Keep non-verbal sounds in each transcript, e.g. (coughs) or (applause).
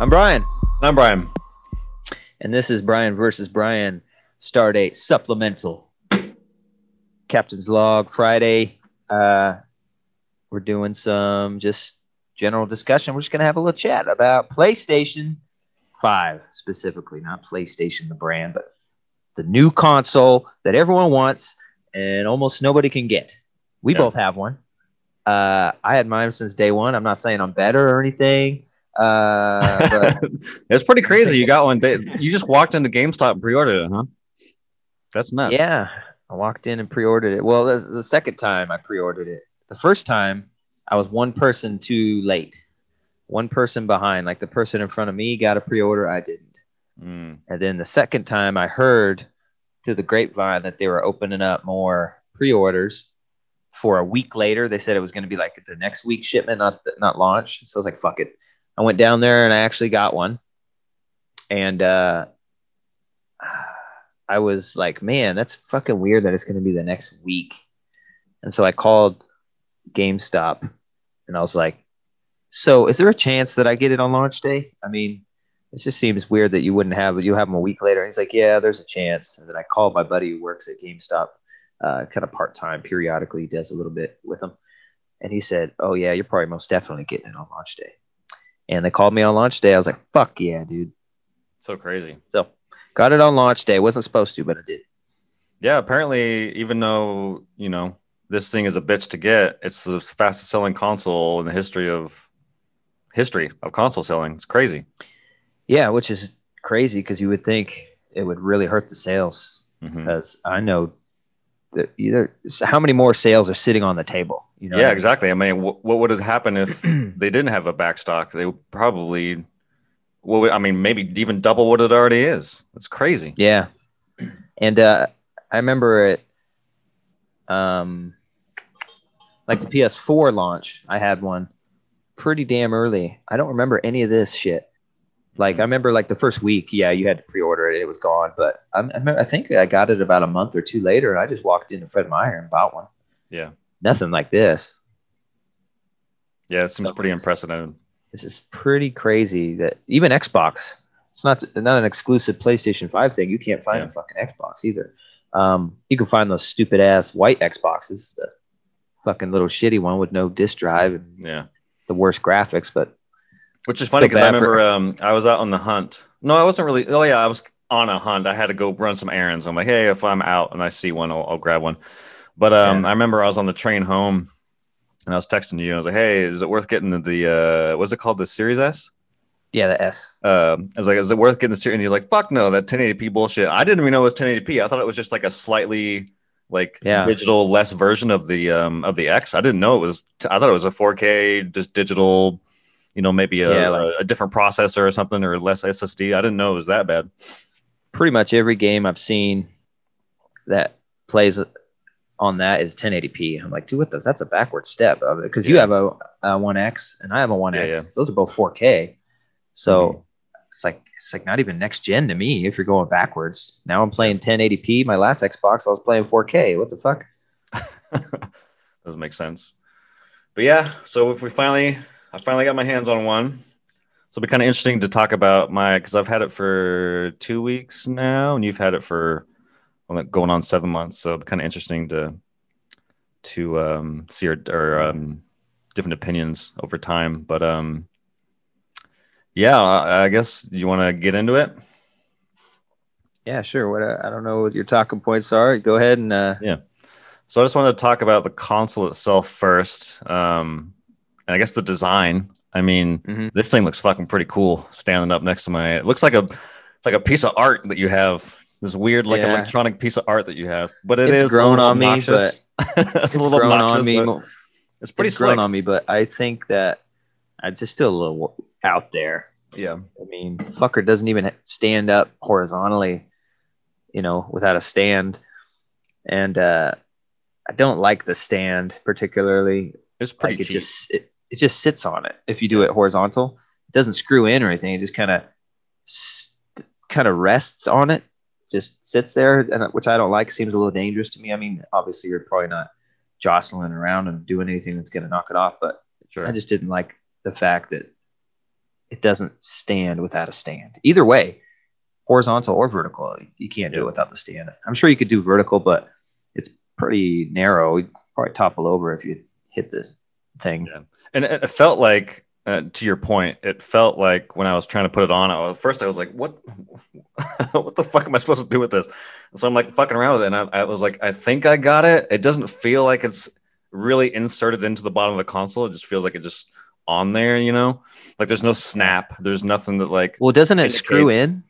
I'm Brian, I'm Brian. and this is Brian versus Brian Stardate Supplemental. Captain's Log Friday. Uh, we're doing some just general discussion. We're just gonna have a little chat about PlayStation Five specifically, not PlayStation the brand, but the new console that everyone wants and almost nobody can get. We Yeah. both have one. Uh, I had mine since day one. I'm not saying I'm better or anything. Uh, but (laughs) it's pretty crazy. You got one. Day, you just walked into GameStop and pre-ordered it, huh? That's nuts. Yeah, I walked in and pre-ordered it. Well, that's the second time I pre-ordered it. The first time I was one person too late, one person behind. Like the person in front of me got a pre-order, I didn't. Mm, And then the second time I heard through the grapevine that they were opening up more pre-orders for a week later. They said it was going to be like the next week shipment, not not launch. So I was like, fuck it. I went down there and I actually got one. And uh I was like, man, that's fucking weird that it's going to be the next week. And so I called GameStop and I was like, so is there a chance that I get it on launch day? I mean, it just seems weird that you wouldn't have it. You have them a week later. And he's like, yeah, there's a chance. And then I called my buddy who works at GameStop, uh, kind of part time, periodically does a little bit with them. And he said, oh, yeah, you're probably most definitely getting it on launch day. And they called me on launch day. I was like, fuck yeah, dude. so crazy. So got it on launch day. Wasn't supposed to, but I did. Yeah. Apparently, even though you know this thing is a bitch to get, it's the fastest selling console in the history of history of console selling. It's crazy. Yeah, which is crazy because you would think it would really hurt the sales mm-hmm. because I know that either how many more sales are sitting on the table. You know, what I Yeah, mean? exactly. I mean, wh- what would have happened if (clears throat) they didn't have a backstock? They would probably, well, I mean, maybe even double what it already is. It's crazy. Yeah. And uh, I remember it, um, like the PS4 launch, I had one pretty damn early. I don't remember any of this shit. Like I remember like the first week, yeah, you had to pre-order it. It was gone, but I, I, remember, I think I got it about a month or two later, and I just walked into Fred Meyer and bought one. Yeah. Nothing like this. Yeah, it seems So pretty unprecedented. This is pretty crazy that even Xbox, it's not not an exclusive PlayStation 5 thing. You can't find Yeah. a fucking Xbox either. Um, you can find those stupid ass white Xboxes, the fucking little shitty one with no disk drive and Yeah. the worst graphics. But Which is funny because I bad for- remember um, I was out on the hunt. No, I wasn't really. Oh, yeah, I was on a hunt. I had to go run some errands. I'm like, hey, if I'm out and I see one, I'll, I'll grab one. But um, Yeah. I remember I was on the train home and I was texting you. I was like, hey, is it worth getting the, the uh, what's it called? The Series S? yeah, the S. Um, I was like, is it worth getting the Series? And you're like, fuck no, that 1080p bullshit. I didn't even know it was 1080p. I thought it was just like a slightly like Yeah. digital less version of the um of the X. I didn't know it was. I thought it was a 4K just digital. You know, maybe a, Yeah, like- a, a different processor or something or less SSD. I didn't know it was that bad. Pretty much every game I've seen that plays on that is 1080p. I'm like, dude, what the? That's a backward step because you have a, a One X and I have a One X. Yeah, yeah. Those are both 4K. So Mhm. it's like it's like not even next gen to me if you're going backwards. Now I'm playing 1080p. My last Xbox I was playing 4K. What the fuck? (laughs) Doesn't make sense. But yeah, so if we finally, I finally got my hands on one. So it'll be kind of interesting to talk about my because I've had it for two weeks now, and you've had it for going on seven months. So kind of interesting to to um, see our, our um, different opinions over time. But um, yeah, I, I guess you want to get into it. Yeah, sure. What uh, I don't know what your talking points are. Go ahead and uh, So I just wanted to talk about the console itself first, um, and I guess the design. I mean, Mhm. this thing looks fucking pretty cool standing up next to my. It looks like a like a piece of art that you have. This weird like Yeah. electronic piece of art that you have, but it It's is grown on me, (laughs) it's, a little grown on me. It's pretty it's grown on me, but I think that it's just still a little out there. Yeah, I mean, fucker doesn't even stand up horizontally, you know, without a stand. And uh, I don't like the stand particularly. it's pretty Like it cheap. just it, it just sits on it. If you do it horizontal, it doesn't screw in or anything. It just kind of kind of rests on it, just sits there, and which I don't like. Seems a little dangerous to me. I mean, obviously you're probably not jostling around and doing anything that's going to knock it off, but sure. I just didn't like the fact that it doesn't stand without a stand. Either way, horizontal or vertical, you can't do it without the stand. I'm sure you could do vertical, but it's pretty narrow. You'd probably topple over if you hit the thing. Yeah. and it, it felt like uh, to your point it felt like when i was trying to put it on I was, first i was like what? (laughs) What the fuck am i supposed to do with this? So i'm like fucking around with it and I, I was like i think i got it. It doesn't feel like it's really inserted into the bottom of the console. It just feels like it just on there you know? Like there's no snap. There's nothing that like Well, doesn't it screw in?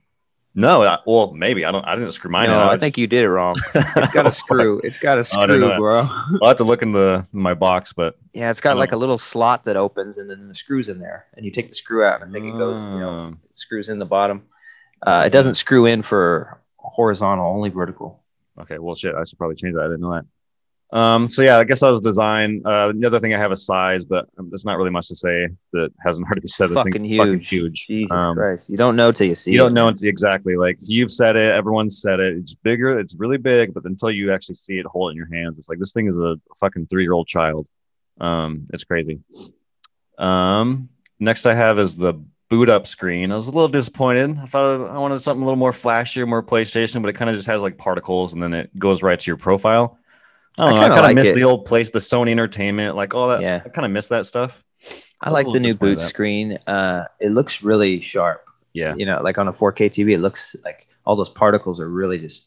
No I, well maybe i don't i didn't screw mine in. no, I think you did it wrong. It's got a screw. It's got a Oh, know screw, bro. i'll have to look in the in my box but Yeah, it's got Oh. like a little slot that opens, and then the screws in there, and you take the screw out, and I think it goes, you know, Ah. screws in the bottom. Uh, it doesn't screw in for horizontal, only vertical. Okay, well, shit, I should probably change that. I didn't know that. Um, so yeah, I guess that was design. Uh, the other thing I have is size, but um, there's not really much to say that hasn't already been said. Fucking huge. fucking huge. Jesus Um, Christ! You don't know till you see. You it. don't know it exactly. Like you've said it, everyone's said it. It's bigger. It's really big, but until you actually see it, hold it in your hands, it's like this thing is a fucking three year old child. Um, it's crazy. Um, next I have is the boot up screen. I was a little disappointed. I thought I wanted something a little more flashier, more PlayStation, but it kind of just has like particles and then it goes right to your profile. I don't I know. I kinda like miss it. the old place, the Sony Entertainment, like all that. Yeah. I kind of miss that stuff. I like was a the new boot screen. Uh, it looks really sharp. Yeah. You know, like on a 4K TV, it looks like all those particles are really just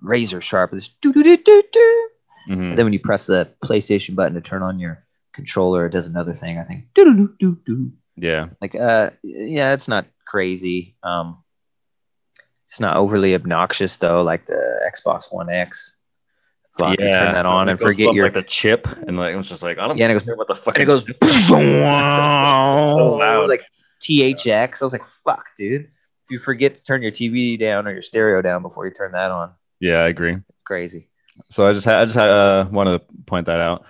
razor sharp. It's doo doo doo doo doo. Mhm. Then when you press the PlayStation button to turn on your controller, it does another thing. I think doo doo doo doo doo. Yeah. Like, uh, yeah, it's not crazy. Um, it's not overly obnoxious though, like the Xbox One X. Fuck, you turn that on It and forget from, your like the chip, and like it was just like I don't Yeah, and it goes- care what the fuck. and it goes (laughs) so (laughs) loud. like THX. I was like, fuck, dude. If you forget to turn your TV down or your stereo down before you turn that on, Yeah, I agree. crazy. So I just had, I just had, uh, wanted to point that out.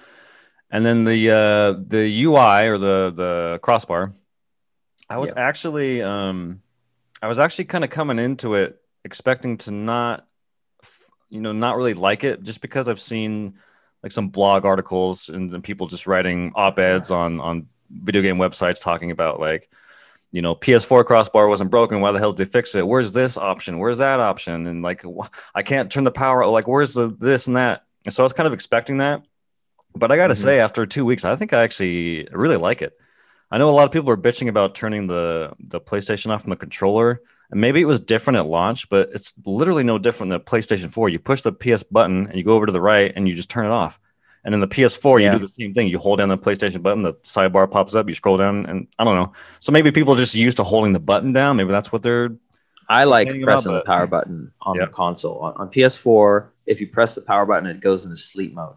And then the uh, the UI or the the crossbar, I was Yep. actually um, I was actually kind of coming into it expecting to not, you know, not really like it just because I've seen like some blog articles and, then people just writing op eds on on video game websites talking about like you know ps4 crossbar wasn't broken. Why the hell did they fix it? Where's this option? Where's that option? And like wh- i can't turn the power like where's the this and that? And so i was kind of expecting that. But i gotta Mhm. say after two weeks i think i actually really like it. I know a lot of people are bitching about turning the the playstation off from the controller and maybe it was different at launch but it's literally no different than playstation 4 you push the ps button and you go over to the right and you just turn it off and in the PS4, you do the same thing. You hold down the PlayStation button, the sidebar pops up, you scroll down, and I don't know. So maybe people are just used to holding the button down. Maybe that's what they're. I like Complaining about, pressing the power button on Yeah. the console. On, on PS4, if you press the power button, it goes into sleep mode.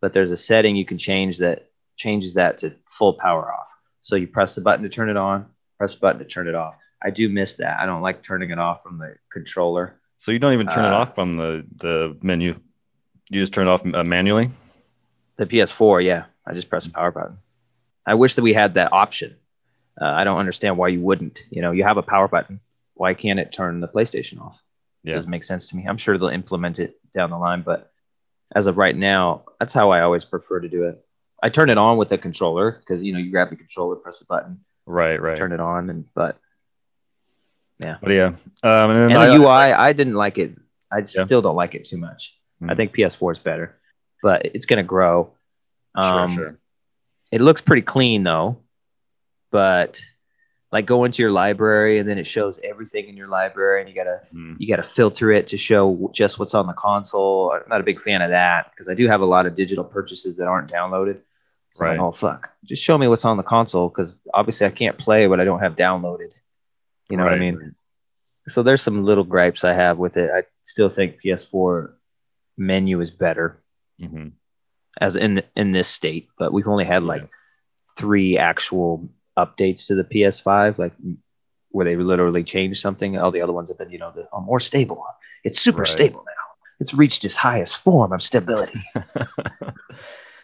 But there's a setting you can change that changes that to full power off. So you press the button to turn it on, press the button to turn it off. I do miss that. I don't like turning it off from the controller. So you don't even turn it Uh, off from the the menu. You just turn it off uh, manually. The PS4, yeah, I just press the power button. I wish that we had that option. Uh, I don't understand why you wouldn't. You know, you have a power button. Why can't it turn the PlayStation off? Yeah. doesn't make sense to me. I'm sure they'll implement it down the line, but as of right now, that's how I always prefer to do it. I turn it on with the controller because you know you grab the controller, press the button, Right, right. turn it on, and but But yeah, um, and then and I, the UI, I didn't like it. I still don't like it too much. I Hmm. think PS4 is better, but it's going to grow. Um, sure, sure. It looks pretty clean though, but like go into your library and then it shows everything in your library, and you gotta Hmm. you got to filter it to show just what's on the console. I'm not a big fan of that because I do have a lot of digital purchases that aren't downloaded. So Right. like, oh fuck, just show me what's on the console because obviously I can't play what I don't have downloaded. You know what I mean? So there's some little gripes I have with it. I still think PS4 menu is better Mhm. as in in this state, but we've only had like Yeah. three actual updates to the PS5, like where they literally changed something. All the other ones have been, you know, the, oh, more stable. It's super Right. stable now. It's reached its highest form of stability. (laughs)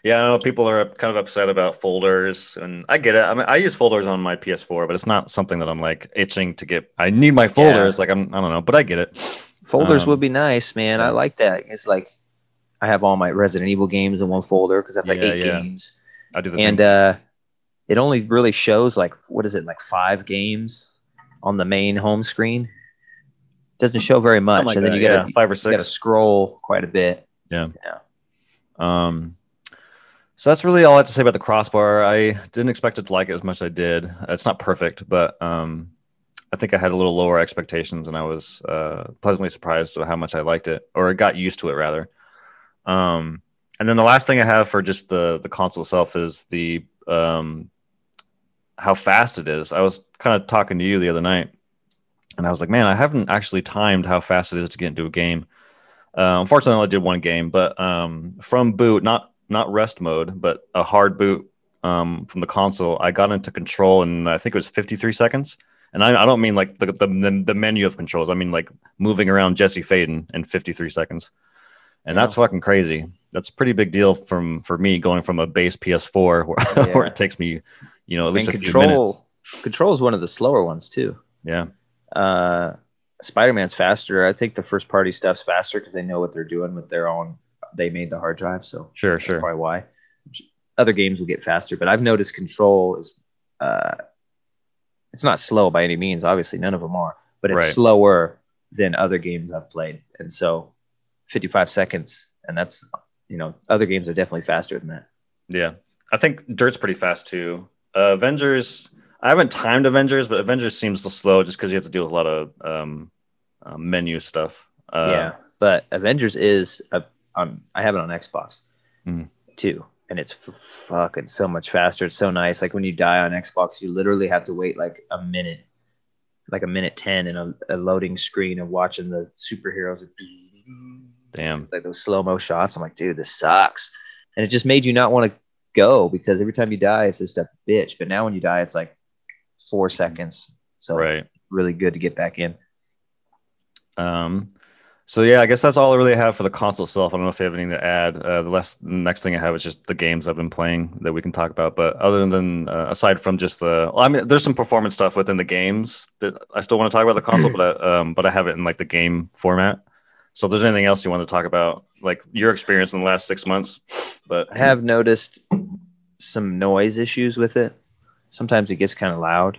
yeah, I know people are kind of upset about folders, and I get it. I mean, I use folders on my PS4, but it's not something that I'm like itching to get. I need my folders. Like I'm, I don't know, but I get it. Folders Um, would be nice, man. I like that. It's like I have all my Resident Evil games in one folder because that's like Yeah, eight yeah. games. I do the And same. uh it only really shows like what is it like five games on the main home screen. Doesn't show very much, like and then that, you gotta yeah, five or six. you gotta scroll quite a bit. Yeah. Yeah. Um, so that's really all I have to say about the crossbar. I didn't expect it to like it as much as I did. It's not perfect, but um, I think I had a little lower expectations, and I was uh, pleasantly surprised at how much I liked it, or got used to it rather. Um, and then the last thing I have for just the the console itself is the um, how fast it is. I was kind of talking to you the other night, and I was like, man, I haven't actually timed how fast it is to get into a game. Uh, unfortunately, I only did one game, but um, from boot, not not rest mode, but a hard boot um, from the console, I got into control in I think it was 53 seconds. And I, I don't mean like the, the the menu of controls. I mean like moving around Jesse Faden in 53 seconds, and that's fucking crazy. That's a pretty big deal from for me going from a base PS4 (laughs) where, where it takes me, you know, at And least a few minutes. control control is one of the slower ones too. Yeah, Uh, Spider Man's faster. I think the first party stuff's faster because they know what they're doing with their own. They made the hard drive, so sure, that's sure. probably why. Other games will get faster, but I've noticed control is. Uh, it's not slow by any means. Obviously, none of them are, but it's Right. slower than other games I've played, and so 55 seconds, and that's you know other games are definitely faster than that. Yeah, I think Dirt's pretty fast too. Uh, Avengers, I haven't timed Avengers, but Avengers seems to slow just because you have to deal with a lot of um, uh, menu stuff. Uh, yeah, but Avengers is a, um, I have it on Xbox Mhm. too, and it's fucking so much faster. It's so nice. Like when you die on Xbox, you literally have to wait like a minute, like a minute ten in a, a loading screen of watching the superheroes. Damn. Like those slow mo shots. I'm like, dude, this sucks, and it just made you not want to go because every time you die, it's just a bitch. But now when you die, it's like four seconds. So Right. it's really good to get back in. Um, so yeah, I guess that's all I really have for the console itself. I don't know if you have anything to add. Uh, the last the next thing I have is just the games I've been playing that we can talk about. But other than uh, aside from just the, well, I mean, there's some performance stuff within the games that I still want to talk about the console, (clears throat) but I, um, but I have it in like the game format. So if there's anything else you want to talk about, like your experience in the last six months, but I have noticed some noise issues with it. Sometimes it gets kind of loud,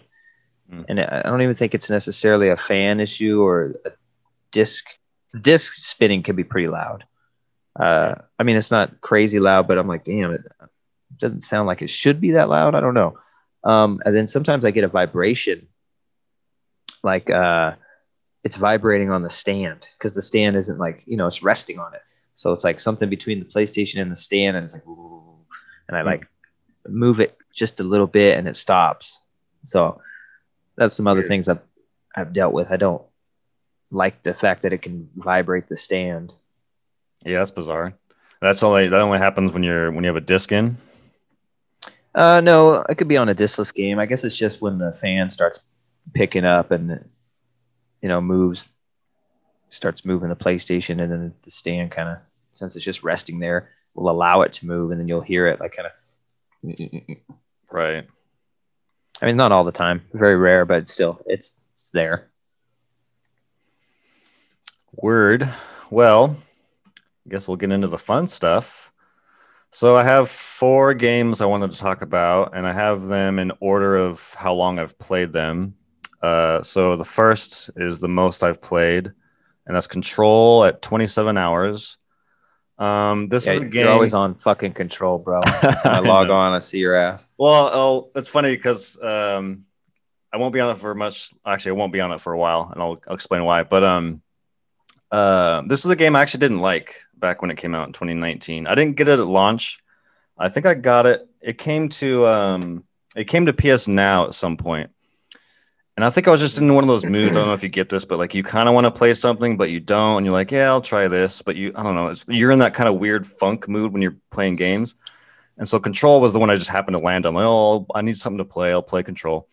Mm. and I I don't even think it's necessarily a fan issue or a disc. Disc spinning can be pretty loud. Uh, I mean, it's not crazy loud, but I'm like, damn, it doesn't sound like it should be that loud. I don't know. Um, and then sometimes I get a vibration, like uh, it's vibrating on the stand because the stand isn't like you know it's resting on it. So it's like something between the PlayStation and the stand, and it's like, and I like move it just a little bit, and it stops. So that's some other Weird. things I've I've dealt with. I don't like the fact that it can vibrate the stand. yeah, that's bizarre. That's only that only happens when you're when you have a disc in. Uh, no, it could be on a discless game. I guess it's just when the fan starts picking up and you know moves, starts moving the PlayStation, and then the stand kind of since it's just resting there will allow it to move, and then you'll hear it like kind of. Right. I mean, not all the time, very rare, but still, it's, it's there. Word. Well, I guess we'll get into the fun stuff. So I have four games I wanted to talk about, and I have them in order of how long I've played them. Uh, so the first is the most I've played, and that's Control at 27 hours. Um, this Yeah, is a game. You're always on fucking control, bro. (laughs) I log on, I see your ass. Well, oh, it's funny because um, I won't be on it for much. Actually, I won't be on it for a while, and I'll, I'll explain why. But um, uh, this is a game I actually didn't like back when it came out in 2019. I didn't get it at launch. I think I got it. It came to um, it came to PS Now at some point. And I think I was just in one of those moods. I don't know if you get this, but like you kind of want to play something, but you don't, and you're like, "Yeah, I'll try this," but you, I don't know. You're in that kind of weird funk mood when you're playing games. And so Control was the one I just happened to land on. Like, oh, I need something to play. I'll play Control.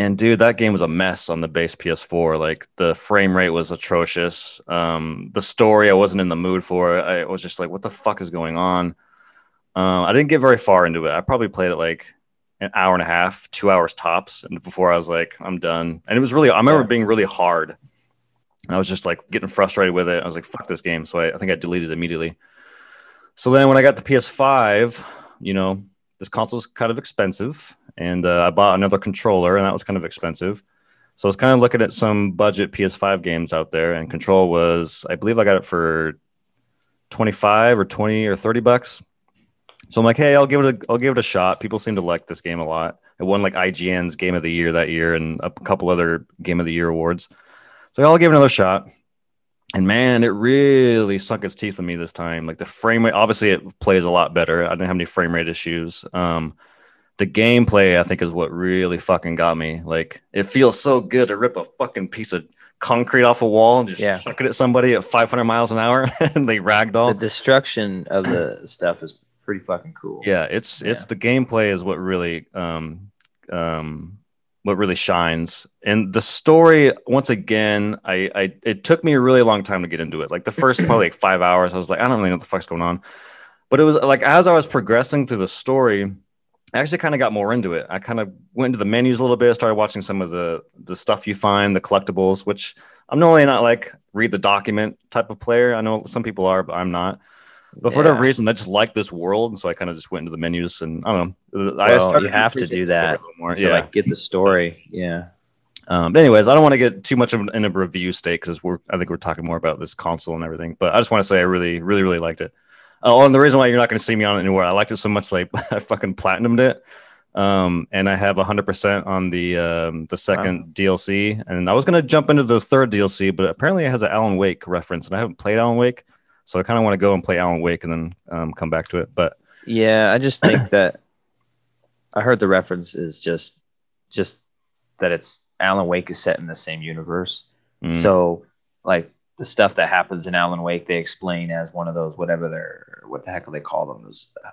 And dude, that game was a mess on the base PS4. Like the frame rate was atrocious. Um, the story I wasn't in the mood for. I was just like, what the fuck is going on? Um, I didn't get very far into it. I probably played it like an hour and a half, two hours tops, and before I was like, I'm done. And it was really, I remember being really hard. And I was just like getting frustrated with it. I was like, fuck this game. So I, I think I deleted immediately. So then when I got the PS5, you know, this console's kind of expensive, and uh, I bought another controller, and that was kind of expensive. So I was kind of looking at some budget PS5 games out there, and Control was, I believe, I got it for twenty five or twenty or thirty bucks. So I'm like, hey, I'll give it a, I'll give it a shot. People seem to like this game a lot. It won like IGN's Game of the Year that year, and a couple other Game of the Year awards. So I'll give it another shot. And man, it really sunk its teeth in me this time. Like the frame rate, obviously, it plays a lot better. I didn't have any frame rate issues. Um, the gameplay, I think, is what really fucking got me. Like it feels so good to rip a fucking piece of concrete off a wall and just Yeah. chuck it at somebody at 500 miles an hour (laughs) and they ragdoll. The destruction of the (clears throat) stuff is pretty fucking cool. Yeah, it's it's the gameplay is what really um um what really shines. And the story, once again, I, I it took me a really long time to get into it. Like the first probably like five hours, I was like, I don't really know what the fuck's going on. But it was like as I was progressing through the story, I actually kind of got more into it. I kind of went into the menus a little bit, started watching some of the the stuff you find, the collectibles, which I'm normally not like read the document type of player. I know some people are, but I'm not. But for whatever reason, I just like this world, and so I kind of just went into the menus, and I don't know. I started you have to do the story a that more. to Yeah. like get the story. Yeah. Um, but anyways, I don't want to get too much of an, in a review state because we're I think we're talking more about this console and everything. But I just want to say I really, really, really liked it. Oh, and the reason why you're not going to see me on it anywhere, I liked it so much, like (laughs) I fucking platinumed it. Um, and I have 100% on the um, the second DLC, and I was gonna jump into the third DLC, but apparently it has an Alan Wake reference, and I haven't played Alan Wake, so I kind of want to go and play Alan Wake and then um, come back to it. But Yeah, I just think (coughs) that I heard the reference is just just that it's Alan Wake is set in the same universe. mm, So like the stuff that happens in Alan Wake, they explain as one of those whatever what the heck do they call them those uh,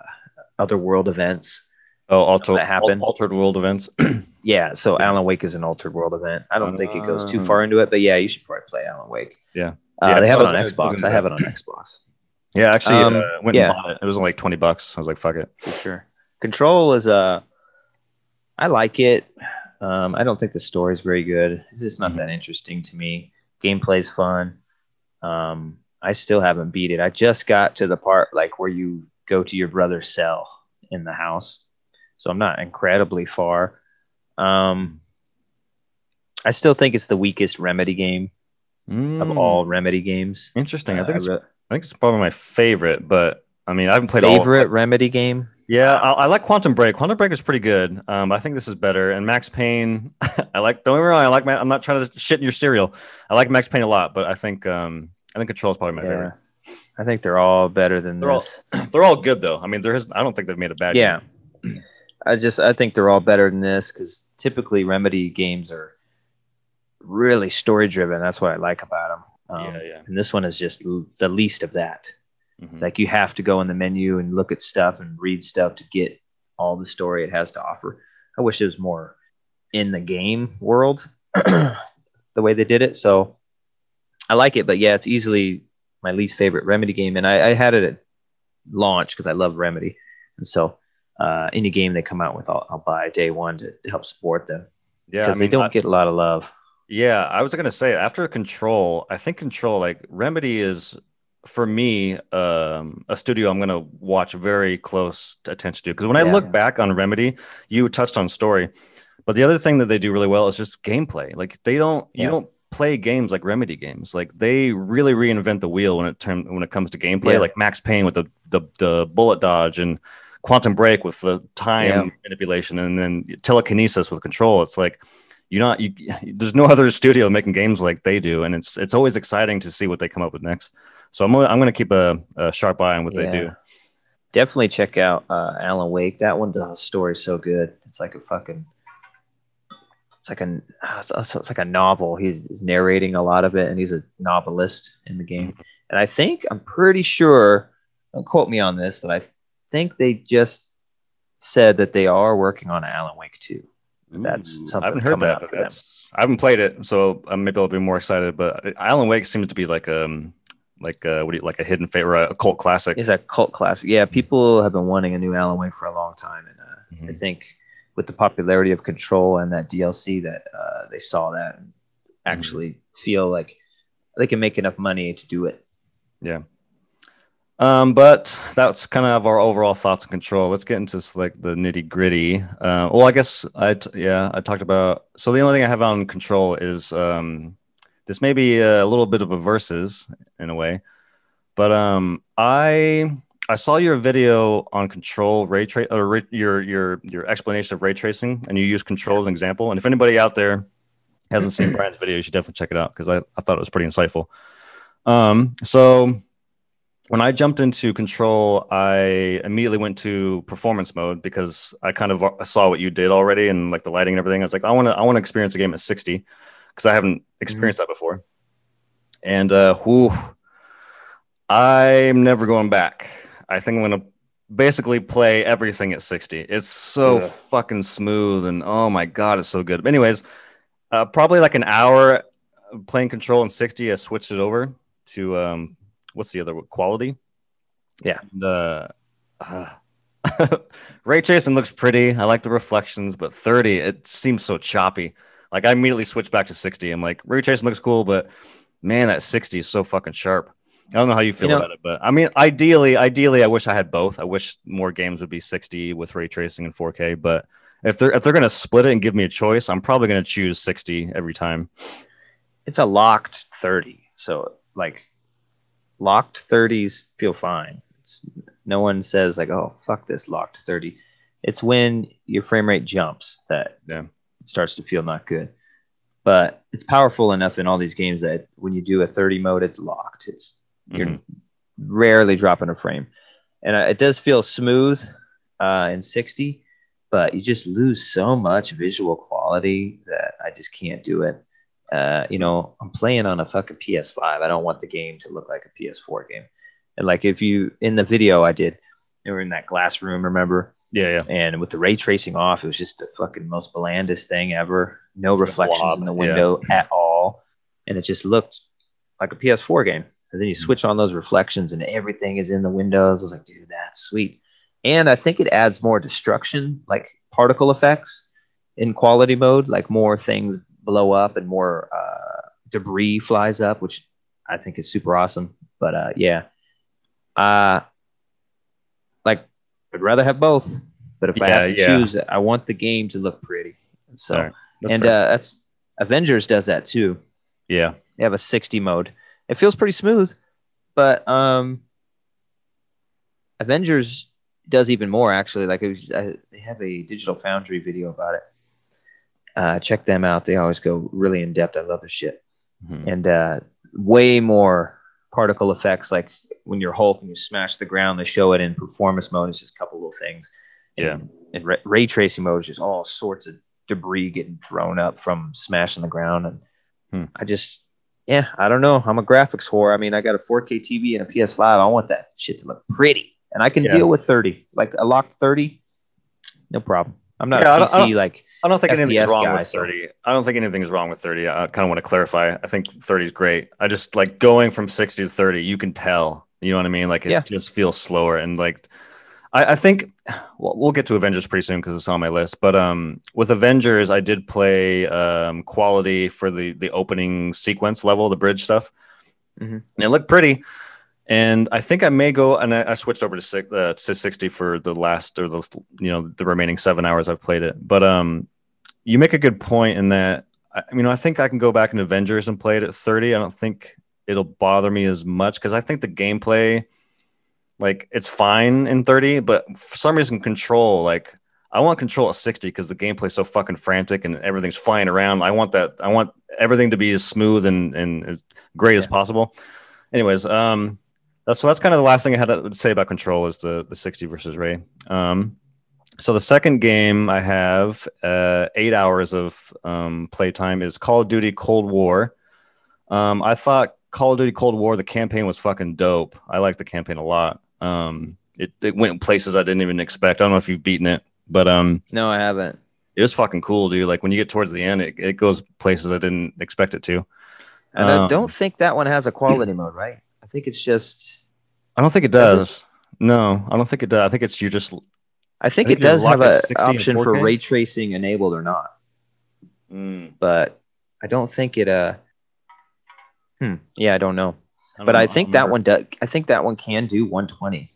other world events. oh, alter, that happened. altered world events. (clears throat) Yeah, so Alan Wake is an altered world event. I don't think it goes too far into it, but yeah, you should probably play Alan Wake. Yeah. uh, Yeah, they have it on it was- it Xbox. I have it on Xbox yeah, actually, Um, uh, went yeah. and bought it. It was only like 20 bucks. I was like, fuck it. for sure. Control is uh, I like it. Um, I don't think the story is very good. It's just not Mhm. that interesting to me. Gameplay's fun. Um, I still haven't beat it. I just got to the part like where you go to your brother's cell in the house, so I'm not incredibly far. Um, I still think it's the weakest Remedy game of Mm, all Remedy games. Interesting. I Uh, think it's re- I think it's probably my favorite, but I mean, I haven't played all. favorite Remedy game. Yeah, I, I like Quantum Break. Quantum Break is pretty good. Um, I think this is better. And Max Payne, (laughs) I like. Don't get me wrong. I like. My, I'm not trying to shit in your cereal. I like Max Payne a lot, but I think um, I think Control is probably my Yeah, I think they're all better than They're all- this. favorite. (clears throat) They're all good though. I mean, there is. I don't think they've made a bad. yeah game. (clears throat) i just i think they're all better than this because typically remedy games are really story driven that's what i like about them um, Yeah, yeah. and this one is just l- the least of that Mhm. like you have to go in the menu and look at stuff and read stuff to get all the story it has to offer i wish it was more in the game world (clears throat) the way they did it so i like it but yeah it's easily my least favorite remedy game and i, I had it at launch because i love remedy. And so uh, any game they come out with I'll, I'll buy day one to, to help support them Yeah, I because mean, they don't I- get a lot of love. Yeah, I was gonna say after Control, I think Control like Remedy is for me um, a studio I'm gonna watch very close attention to. Because when I look back on Remedy, you touched on story, but the other thing that they do really well is just gameplay. Like they don't you don't play games like Remedy games. Like they really reinvent the wheel when it term when it comes to gameplay. Yeah. Like Max Payne with the, the the bullet dodge and Quantum Break with the time Yeah. manipulation and then telekinesis with Control. It's like you're not you (laughs) there's no other studio making games like they do and it's it's always exciting to see what they come up with next so i'm I'm gonna keep a, a sharp eye on what they do definitely check out uh, alan wake that one the story's so good it's like a fucking it's like a it's, it's like a novel. He's, narrating a lot of it and he's a novelist in the game. And i think i'm pretty sure don't quote me on this but i think they just said that they are working on alan wake 2 That's Ooh, something i haven't heard that but for them. that's i haven't played it so uh, maybe i'll be more excited but alan wake seems to be like um like uh what do you like a hidden favorite a cult classic. It's a cult classic. Yeah people have been wanting a new alan wake for a long time and uh, i Mhm. think with the popularity of control and that dlc that uh, they saw that and actually feel like they can make enough money to do it Yeah. Um, but that's kind of our overall thoughts and control. Let's get into like the nitty gritty. Uh, well, I guess I t- yeah I talked about. So the only thing I have on control is um, this may be a little bit of a versus in a way, but um, I I saw your video on control ray trace or ray, your your your explanation of ray tracing, and you use control as an example. And if anybody out there hasn't seen Brian's video, you should definitely check it out because I, I thought it was pretty insightful. Um, so when I jumped into control, I immediately went to performance mode because I kind of saw what you did already and like the lighting and everything. I was like, I want to, I want to experience a game at 60 because I haven't experienced mm-hmm. that before. And uh, whew, I'm never going back. I think I'm to basically play everything at 60. It's so yeah. fucking smooth and oh my god, it's so good. But anyways, uh, probably like an hour playing control in 60, I switched it over to um, what's the other quality? Yeah. And, uh, uh, (laughs) ray tracing looks pretty. I like the reflections, but 30, it seems so choppy. Like I immediately switched back to 60. I'm like, ray tracing looks cool, but man, that 60 is so fucking sharp. I don't know how you feel you know, about it, but I mean, ideally, ideally, I wish I had both. I wish more games would be 60 with ray tracing and 4K. But if they're if they're gonna split it and give me a choice, I'm probably gonna choose 60 every time. It's a locked 30, so like locked 30s feel fine. It's, no one says like, "Oh, fuck this locked 30." It's when your frame rate jumps that yeah. starts to feel not good. But it's powerful enough in all these games that when you do a 30 mode, it's locked. It's you're mm-hmm. rarely dropping a frame, and uh, it does feel smooth uh, in 60, but you just lose so much visual quality that I just can't do it uh, you know, I'm playing on a fucking PS5. I don't want the game to look like a PS4 game. And like if you in the video I did, we were in that glass room, remember? Yeah, yeah. And with the ray tracing off, it was just the fucking most blandest thing ever. No it's reflections in the window yeah. at all. And it just looked like a PS4 game. And then you switch on those reflections and everything is in the windows. I was like, dude, that's sweet. And I think it adds more destruction, like particle effects in quality mode, like more things blow up and more uh, debris flies up, which I think is super awesome. But uh, yeah, uh, like I'd rather have both. But if yeah, I have to yeah. choose, I want the game to look pretty. So right. and uh, that's Avengers does that too. Yeah, they have a 60 mode. It feels pretty smooth, but um, Avengers does even more actually. Like was, I, they have a Digital Foundry video about it uh, check them out. They always go really in depth. I love the shit. Mm-hmm. And uh, way more particle effects, like when you're Hulk and you smash the ground, they show it in performance mode. It's just a couple little things. Yeah. In ray, ray tracing mode, is just all sorts of debris getting thrown up from smashing the ground. And hmm. I just, yeah, I don't know. I'm a graphics whore. I mean, I got a 4K TV and a PS5. I want that shit to look pretty. And I can yeah. deal with 30, like a locked 30, no problem. I'm not yeah, a PC like I don't think FPS anything's wrong guy, with 30. So. I don't think anything's wrong with 30. I kind of want to clarify. I think 30 is great. I just like going from 60 to 30, you can tell. You know what I mean? Like it yeah. just feels slower. And like, I, I think well, we'll get to Avengers pretty soon because it's on my list. But um, with Avengers, I did play um, quality for the the opening sequence level, the bridge stuff. Mm-hmm. And it looked pretty and I think I may go and I, I switched over to, six, uh, to 60 for the last or the you know the remaining seven hours I've played it. But um, you make a good point in that I mean I think I can go back in Avengers and play it at 30. I don't think it'll bother me as much because I think the gameplay like it's fine in 30, but for some reason control like I want control at 60 because the gameplay's so fucking frantic and everything's flying around. I want that. I want everything to be as smooth and, and as great yeah. as possible. Anyways, um, that's, so that's kind of the last thing I had to say about Control is the the 60 versus Ray. Um, so the second game I have uh, eight hours of um, playtime is Call of Duty Cold War. Um, I thought Call of Duty Cold War the campaign was fucking dope. I like the campaign a lot. Um, it, it went places I didn't even expect. I don't know if you've beaten it, but um, no, I haven't. It was fucking cool, dude. Like when you get towards the end, it, it goes places I didn't expect it to. And I um, don't think that one has a quality mode, right? I think it's just. I don't think it does. No, I don't think it does. I think it's you just. I think, I think it does have an option for ray tracing enabled or not. Mm. But I don't think it. Uh. Hmm. Yeah, I don't know. But don't I know. think that one does. I think that one can do 120,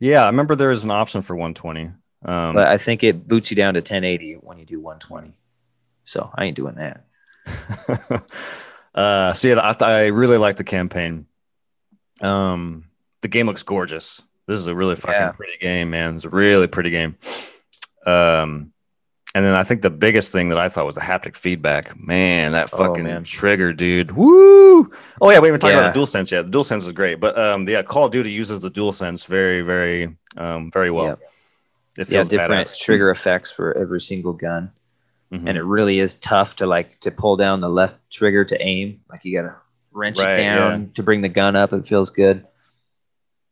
Yeah, I remember there was an option for 120. Um, but I think it boots you down to 1080 when you do 120. So I ain't doing that. (laughs) uh, so yeah, I, I really like the campaign. Um, the game looks gorgeous. This is a really fucking Yeah. pretty game, man. It's a really pretty game. Um, and then I think the biggest thing that I thought was the haptic feedback. Man, that Oh, fucking man. trigger, dude. Woo! Oh yeah, we haven't talked Yeah. about the dual sense yet. The dual sense is great, but um, yeah, Call of Duty uses the dual sense very, very, um, very well. Yeah. It Yeah, different badass. trigger effects for every single gun, Mhm. and it really is tough to like to pull down the left trigger to aim. Like you gotta wrench Right, it down to bring the gun up. It feels good.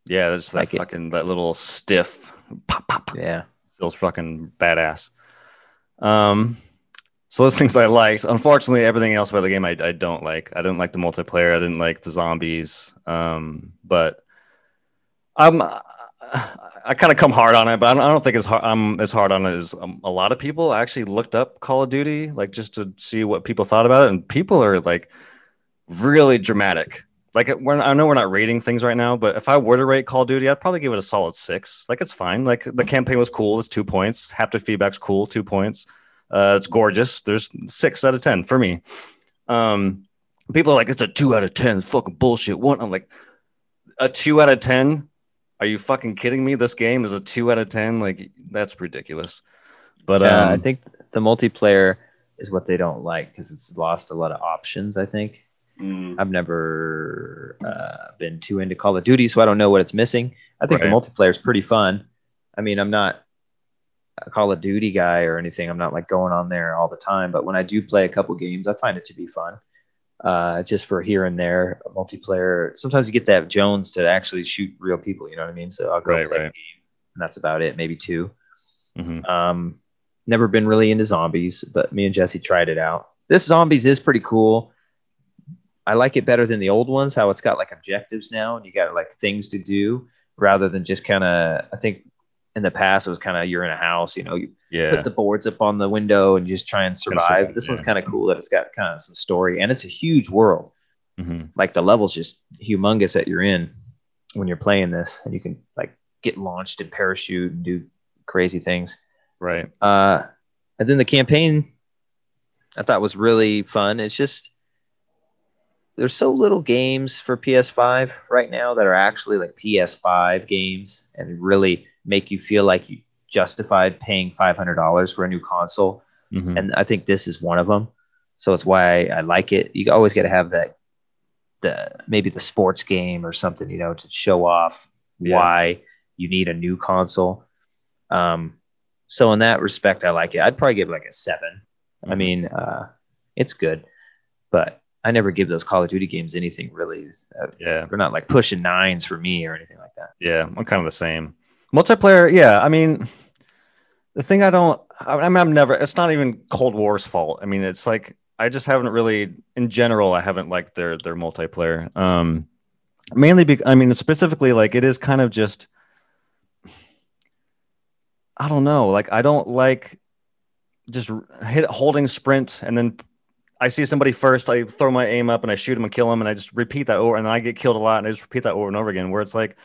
Yeah, that's that Like it. fucking that little stiff pop pop pop. Yeah. feels fucking badass. Um, so those things I liked. Unfortunately, everything else about the game I, I don't like. I didn't like the multiplayer. I didn't like the zombies. Um, but I'm I kind of come hard on it, but I don't, I don't think it's hard, I'm as hard on it as um, a lot of people. I actually looked up Call of Duty like just to see what people thought about it, and people are like really dramatic. Like I know we're not rating things right now, but if I were to rate Call of Duty, I'd probably give it a solid six. Like it's fine. Like the campaign was cool. It's two points. Haptic feedback's cool. Two points. Uh, it's gorgeous. There's six out of ten for me. Um, people are like, it's a two out of ten. It's fucking bullshit. One, I'm like, a two out of ten. Are you fucking kidding me? This game is a two out of ten. Like that's ridiculous. But Yeah, um, I think the multiplayer is what they don't like because it's lost a lot of options. I think mm, I've never uh, been too into Call of Duty, so I don't know what it's missing. I think Right. the multiplayer is pretty fun. I mean, I'm not a Call of Duty guy or anything. I'm not like going on there all the time, but when I do play a couple games, I find it to be fun. Uh, just for here and there, a multiplayer. Sometimes you get that Jones to actually shoot real people. You know what I mean? So I'll go Right, play a right. game, and that's about it. Maybe two. mhm. Um, never been really into zombies, but me and Jesse tried it out. This zombies is pretty cool. I like it better than the old ones. How it's got like objectives now, and you got like things to do rather than just kind of. I think in the past it was kind of you're in a house, you know, you yeah, put the boards up on the window and just try and survive. survive, this one's kind of cool that it's got kind of some story, and it's a huge world. Mhm. Like the levels just humongous that you're in when you're playing this, and you can like get launched and parachute and do crazy things. right. Uh, and then the campaign I thought was really fun. It's just there's so little games for PS5 right now that are actually like PS5 games and really make you feel like you justified paying $500 for a new console. Mhm. And I think this is one of them. So it's why I like it. You always got to have that, the maybe the sports game or something, you know, to show off Yeah. why you need a new console. Um, so in that respect, I like it. I'd probably give it like a 7 I Mhm. mean, uh, it's good, but I never give those Call of Duty games anything really. Uh, yeah. they're not like pushing nines for me or anything like that. Yeah, I'm kind of the same. Multiplayer, yeah. I mean, the thing I don't, I mean, I'm never. It's not even Cold War's fault. I mean, it's like I just haven't really, in general, I haven't liked their their multiplayer. Um, mainly, be, I mean, specifically, like it is kind of just, I don't know. Like I don't like just hit holding sprint and then I see somebody first, I throw my aim up and I shoot him and kill him, and I just repeat that over, and then I get killed a lot, and I just repeat that over and over again. Where it's like,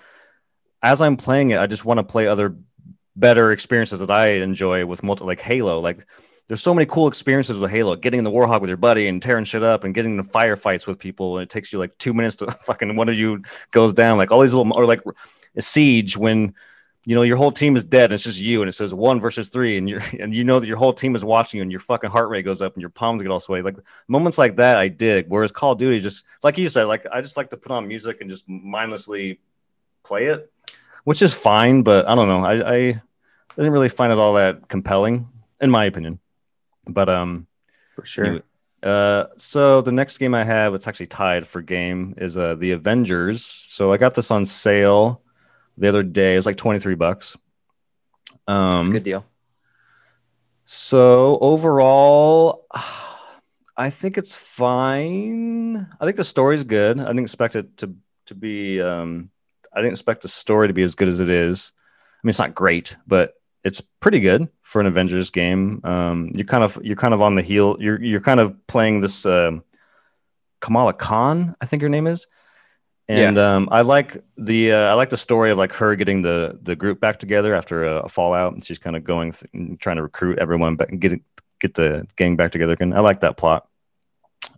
as I'm playing it, I just want to play other better experiences that I enjoy with multi, like Halo. Like, there's so many cool experiences with Halo. Getting in the Warthog with your buddy and tearing shit up, and getting into firefights with people, and it takes you like two minutes to (laughs) fucking one of you goes down. Like all these little, or like a siege when you know your whole team is dead and it's just you and it says one versus three and you're (laughs) and you know that your whole team is watching you and your fucking heart rate goes up and your palms get all sweaty like moments like that i dig whereas call of duty just like you said like i just like to put on music and just mindlessly play it which is fine but i don't know i i didn't really find it all that compelling in my opinion but um For sure. Anyway, uh, so the next game I have, it's actually tied for game, is uh the Avengers. So I got this on sale the other day. It was like twenty three bucks. Um, good deal. so overall, (sighs) I think it's fine. I think the story's good. I didn't expect it to to be. Um, I didn't expect the story to be as good as it is. I mean, it's not great, but it's pretty good for an Avengers game. Um, you're kind of you're kind of on the heel. You're you're kind of playing this um Kamala Khan, I think her name is, And um, I like the uh, I like the story of like her getting the the group back together after a, a fallout, and she's kind of going th- trying to recruit everyone back and get get the gang back together again. I like that plot.